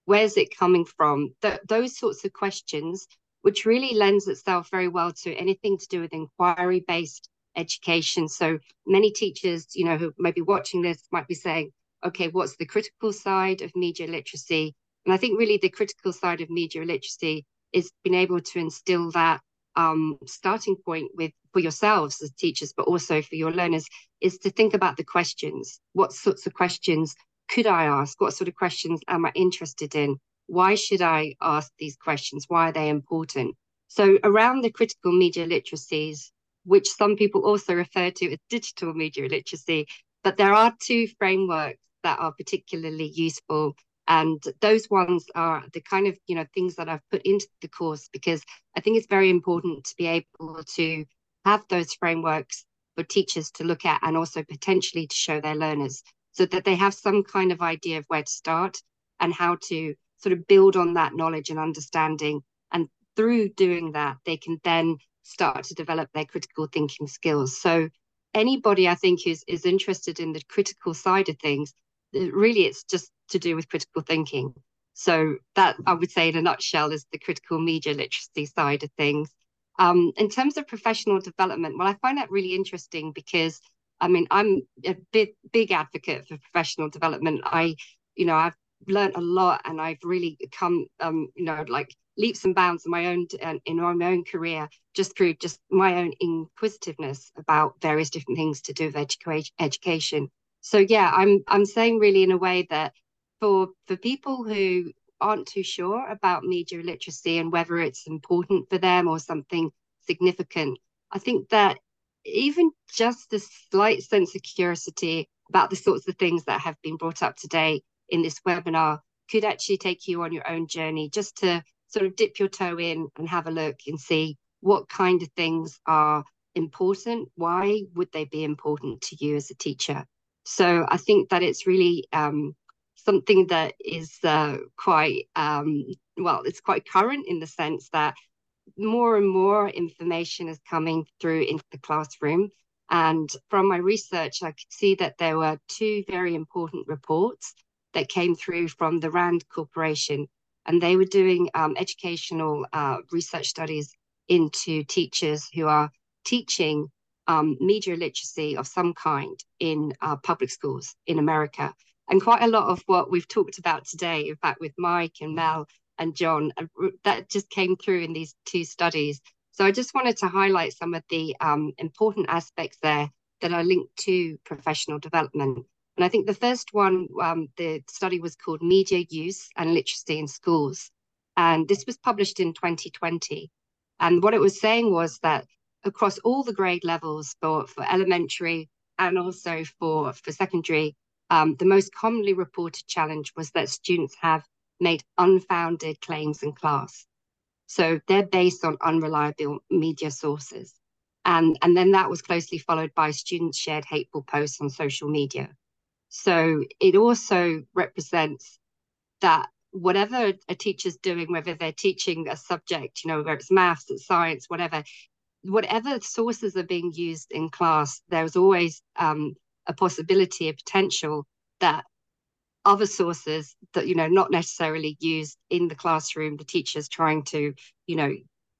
Where's it coming from? Th- those sorts of questions which really lends itself very well to anything to do with inquiry based education. So many teachers you know who may be watching this might be saying okay what's the critical side of media literacy? And i think really the critical side of media literacy is being able to instill that um, starting point with for yourselves as teachers, but also for your learners, is to think about the questions. What sorts of questions could I ask? What sort of questions am I interested in? Why should I ask these questions? Why are they important? So around the critical media literacies, which some people also refer to as digital media literacy, but there are two frameworks that are particularly useful and those ones are the kind of you know things that i've put into the course because i think it's very important to be able to have those frameworks for teachers to look at and also potentially to show their learners so that they have some kind of idea of where to start and how to sort of build on that knowledge and understanding. And through doing that they can then start to develop their critical thinking skills. So anybody i think who's is interested in the critical side of things really it's just to do with critical thinking. So that I would say in a nutshell is the critical media literacy side of things. Um, in terms of professional development, well, I find that really interesting because I mean I'm a big big advocate for professional development. I, you know, I've learned a lot and I've really come, um, you know, like leaps and bounds in my own in my own career just through just my own inquisitiveness about various different things to do with education education so yeah i'm i'm saying really in a way that for for people who aren't too sure about media literacy and whether it's important for them or something significant i think that even just a slight sense of curiosity about the sorts of things that have been brought up today in this webinar could actually take you on your own journey just to sort of dip your toe in and have a look and see what kind of things are important. Why would they be important to you as a teacher? So I think that it's really um, something that is uh, quite, um, well, it's quite current in the sense that more and more information is coming through into the classroom. And from my research, I could see that there were two very important reports that came through from the RAND Corporation. And they were doing um, educational uh, research studies into teachers who are teaching um, media literacy of some kind in uh, public schools in America. And quite a lot of what we've talked about today, in fact, with Mike and Mel and John, uh, that just came through in these two studies. So I just wanted to highlight some of the um, important aspects there that are linked to professional development. And I think the first one, um, the study was called Media Use and Literacy in Schools. And this was published in 2020. And what it was saying was that across all the grade levels for, for elementary and also for, for secondary, um, the most commonly reported challenge was that students have made unfounded claims in class. So they're based on unreliable media sources. And, and then that was closely followed by students shared hateful posts on social media. So it also represents that whatever a teacher's doing, whether they're teaching a subject, you know, whether it's maths, it's science, whatever, whatever sources are being used in class, there's always um, a possibility, a potential that other sources that you know not necessarily used in the classroom, the teachers trying to you know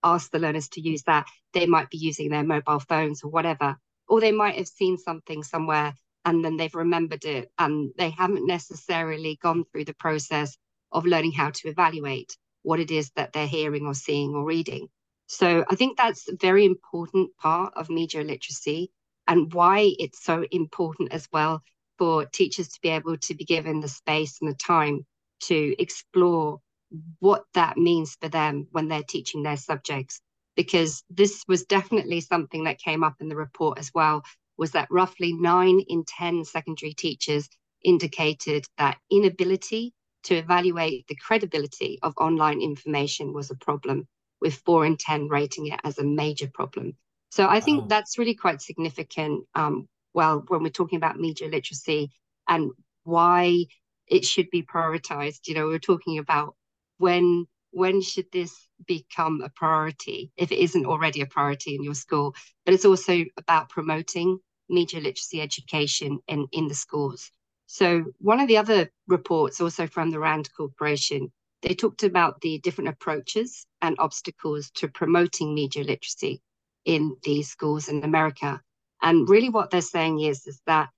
ask the learners to use that, they might be using their mobile phones or whatever, or they might have seen something somewhere and then they've remembered it and they haven't necessarily gone through the process of learning how to evaluate what it is that they're hearing or seeing or reading. So I think that's a very important part of media literacy and why it's so important as well for teachers to be able to be given the space and the time to explore what that means for them when they're teaching their subjects because this was definitely something that came up in the report as well was that roughly 9 in 10 secondary teachers indicated that inability to evaluate the credibility of online information was a problem with four in 10 rating it as a major problem. So I think wow. that's really quite significant. Um, well, when we're talking about media literacy and why it should be prioritized, you know, we're talking about when when should this become a priority if it isn't already a priority in your school but it's also about promoting media literacy education in in the schools so one of the other reports also from the rand corporation they talked about the different approaches and obstacles to promoting media literacy in these schools in america and really what they're saying is is that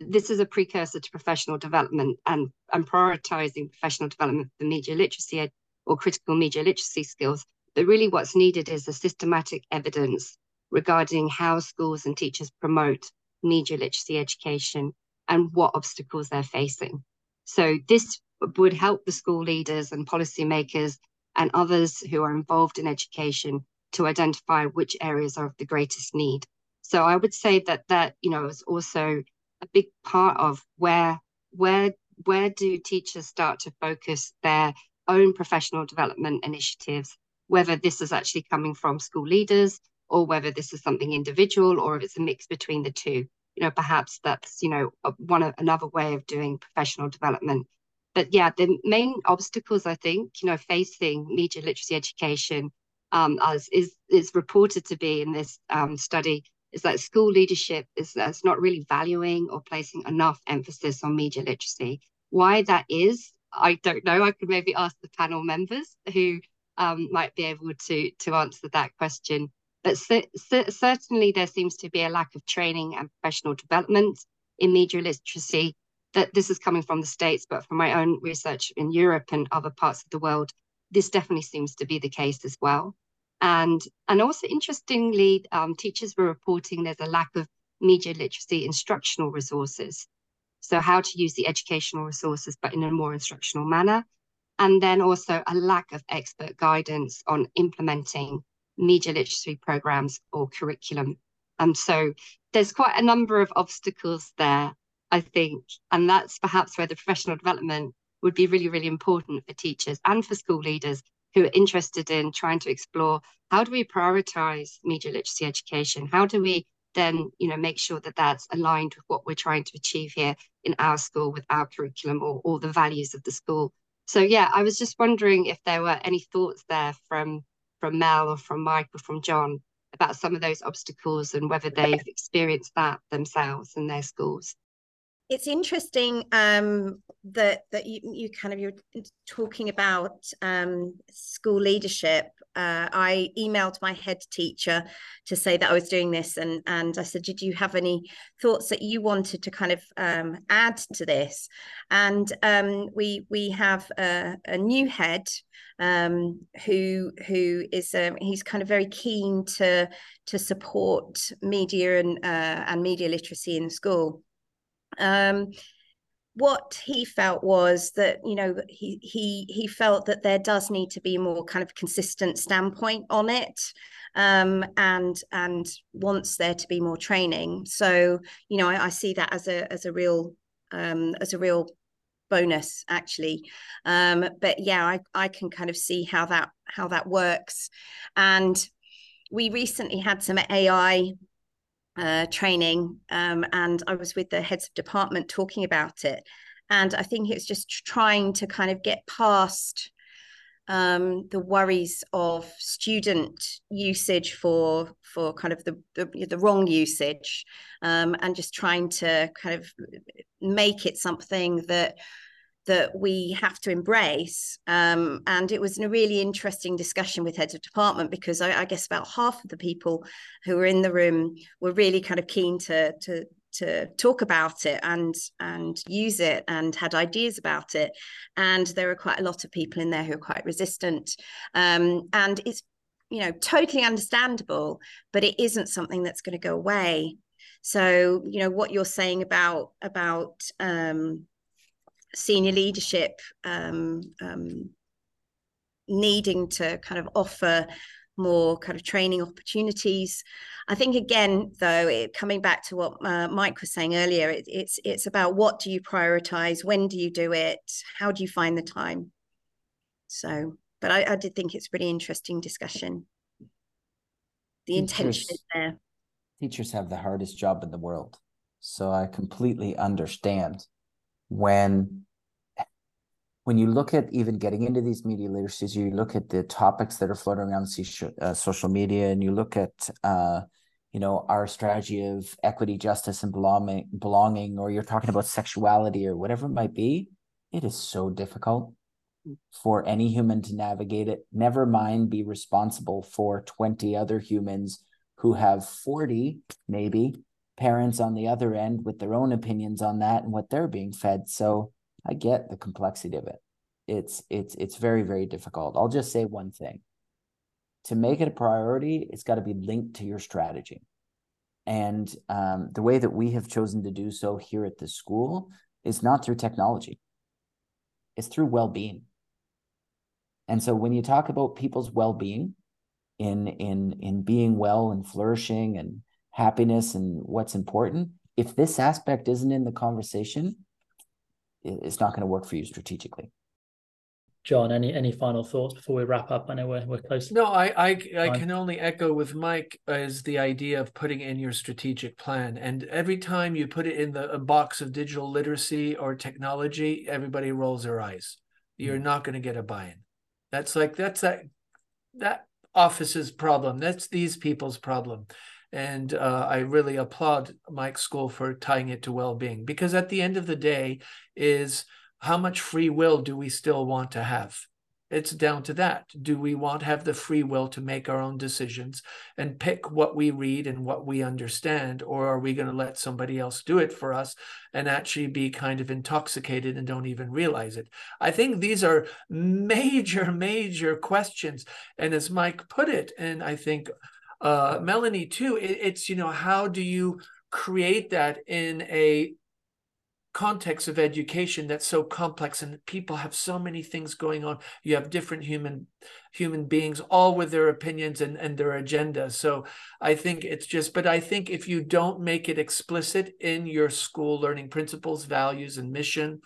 this is a precursor to professional development and, and prioritizing professional development for media literacy or critical media literacy skills. But really, what's needed is a systematic evidence regarding how schools and teachers promote media literacy education and what obstacles they're facing. So, this would help the school leaders and policymakers and others who are involved in education to identify which areas are of the greatest need. So, I would say that that you know is also a big part of where where where do teachers start to focus their own professional development initiatives whether this is actually coming from school leaders or whether this is something individual or if it's a mix between the two you know perhaps that's you know one another way of doing professional development but yeah the main obstacles i think you know facing media literacy education um, as is is reported to be in this um, study is that school leadership is, is not really valuing or placing enough emphasis on media literacy. Why that is, I don't know. I could maybe ask the panel members who um, might be able to to answer that question. But certainly, there seems to be a lack of training and professional development in media literacy. That this is coming from the states, but from my own research in Europe and other parts of the world, this definitely seems to be the case as well. And, and also interestingly, um, teachers were reporting there's a lack of media literacy instructional resources. So how to use the educational resources, but in a more instructional manner. And then also a lack of expert guidance on implementing media literacy programs or curriculum. And so there's quite a number of obstacles there, I think. And that's perhaps where the professional development would be really, really important for teachers and for school leaders who are interested in trying to explore how do we prioritize media literacy education? How do we then, you know, make sure that that's aligned with what we're trying to achieve here in our school with our curriculum or, or the values of the school? So yeah, I was just wondering if there were any thoughts there from from Mel or from Mike or from John about some of those obstacles and whether they've experienced that themselves in their schools it's interesting um, that that you you kind of you're talking about um, school leadership. Uh, I emailed my head teacher to say that I was doing this, and and I said, "Did you have any thoughts that you wanted to kind of um, add to this?" And um, we we have a, a new head um, who who is um, he's kind of very keen to to support media and uh, and media literacy in school. Um, what he felt was that you know he he he felt that there does need to be more kind of consistent standpoint on it um, and and wants there to be more training. So you know I, I see that as a as a real um, as a real bonus actually. Um, but yeah I, I can kind of see how that how that works. And we recently had some ai uh, training, um, and I was with the heads of department talking about it. And I think it's just trying to kind of get past um, the worries of student usage for for kind of the the, the wrong usage, um, and just trying to kind of make it something that that we have to embrace. Um, and it was a really interesting discussion with heads of department because I, I, guess about half of the people who were in the room were really kind of keen to to to talk about it and and use it and had ideas about it. And there are quite a lot of people in there who are quite resistant. Um, and it's you know totally understandable, but it isn't something that's going to go away. So you know what you're saying about about um, senior leadership um, um, needing to kind of offer more kind of training opportunities. I think again, though, it, coming back to what uh, Mike was saying earlier, it, it's it's about what do you prioritize, when do you do it, how do you find the time. So, but I, I did think it's a pretty interesting discussion. The teachers, intention is there. Teachers have the hardest job in the world, so I completely understand when when you look at even getting into these media literacies, you look at the topics that are floating around uh, social media, and you look at uh, you know our strategy of equity, justice, and belonging, belonging, or you're talking about sexuality or whatever it might be. It is so difficult for any human to navigate it. Never mind be responsible for 20 other humans who have 40, maybe, parents on the other end with their own opinions on that and what they're being fed. So I get the complexity of it. It's it's it's very very difficult. I'll just say one thing. To make it a priority, it's got to be linked to your strategy. And um, the way that we have chosen to do so here at the school is not through technology. It's through well-being. And so when you talk about people's well-being in in in being well and flourishing and happiness and what's important, if this aspect isn't in the conversation, it's not going to work for you strategically. John, any any final thoughts before we wrap up? I know we're we're close. No, I I, I can only echo with Mike is the idea of putting in your strategic plan. And every time you put it in the box of digital literacy or technology, everybody rolls their eyes. You're mm-hmm. not going to get a buy-in. That's like that's that that office's problem. That's these people's problem. And uh, I really applaud Mike's school for tying it to well-being because at the end of the day is how much free will do we still want to have? It's down to that. Do we want to have the free will to make our own decisions and pick what we read and what we understand? Or are we going to let somebody else do it for us and actually be kind of intoxicated and don't even realize it? I think these are major, major questions. And as Mike put it, and I think uh, Melanie too, it, it's, you know, how do you create that in a context of education that's so complex and people have so many things going on. You have different human human beings all with their opinions and, and their agenda. So i think it's just but i think if you don't make it explicit in your school learning principles values and mission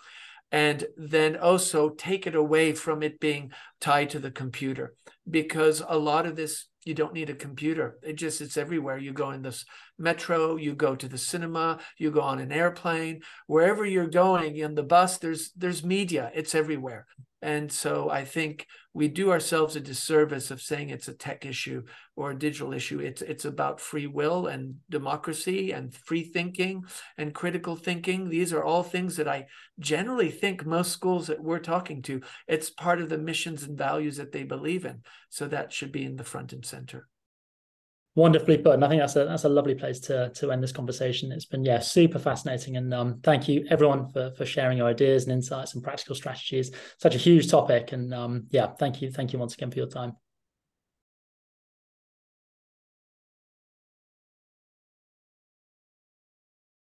and then also take it away from it being tied to the computer because a lot of this you don't need a computer. It just it's everywhere. You go in this metro you go to the cinema you go on an airplane. Wherever you're going in the bus there's there's media. It's everywhere and so I think we do ourselves a disservice of saying it's a tech issue or a digital issue. It's it's about free will and democracy and free thinking and critical thinking. These are all things that I generally think most schools that we're talking to, it's part of the missions and values that they believe in. So that should be in the front and center. Wonderfully put, and I think that's a that's a lovely place to to end this conversation. It's been yeah super fascinating, and um, thank you everyone for for sharing your ideas and insights and practical strategies. Such a huge topic, and um, yeah, thank you thank you once again for your time.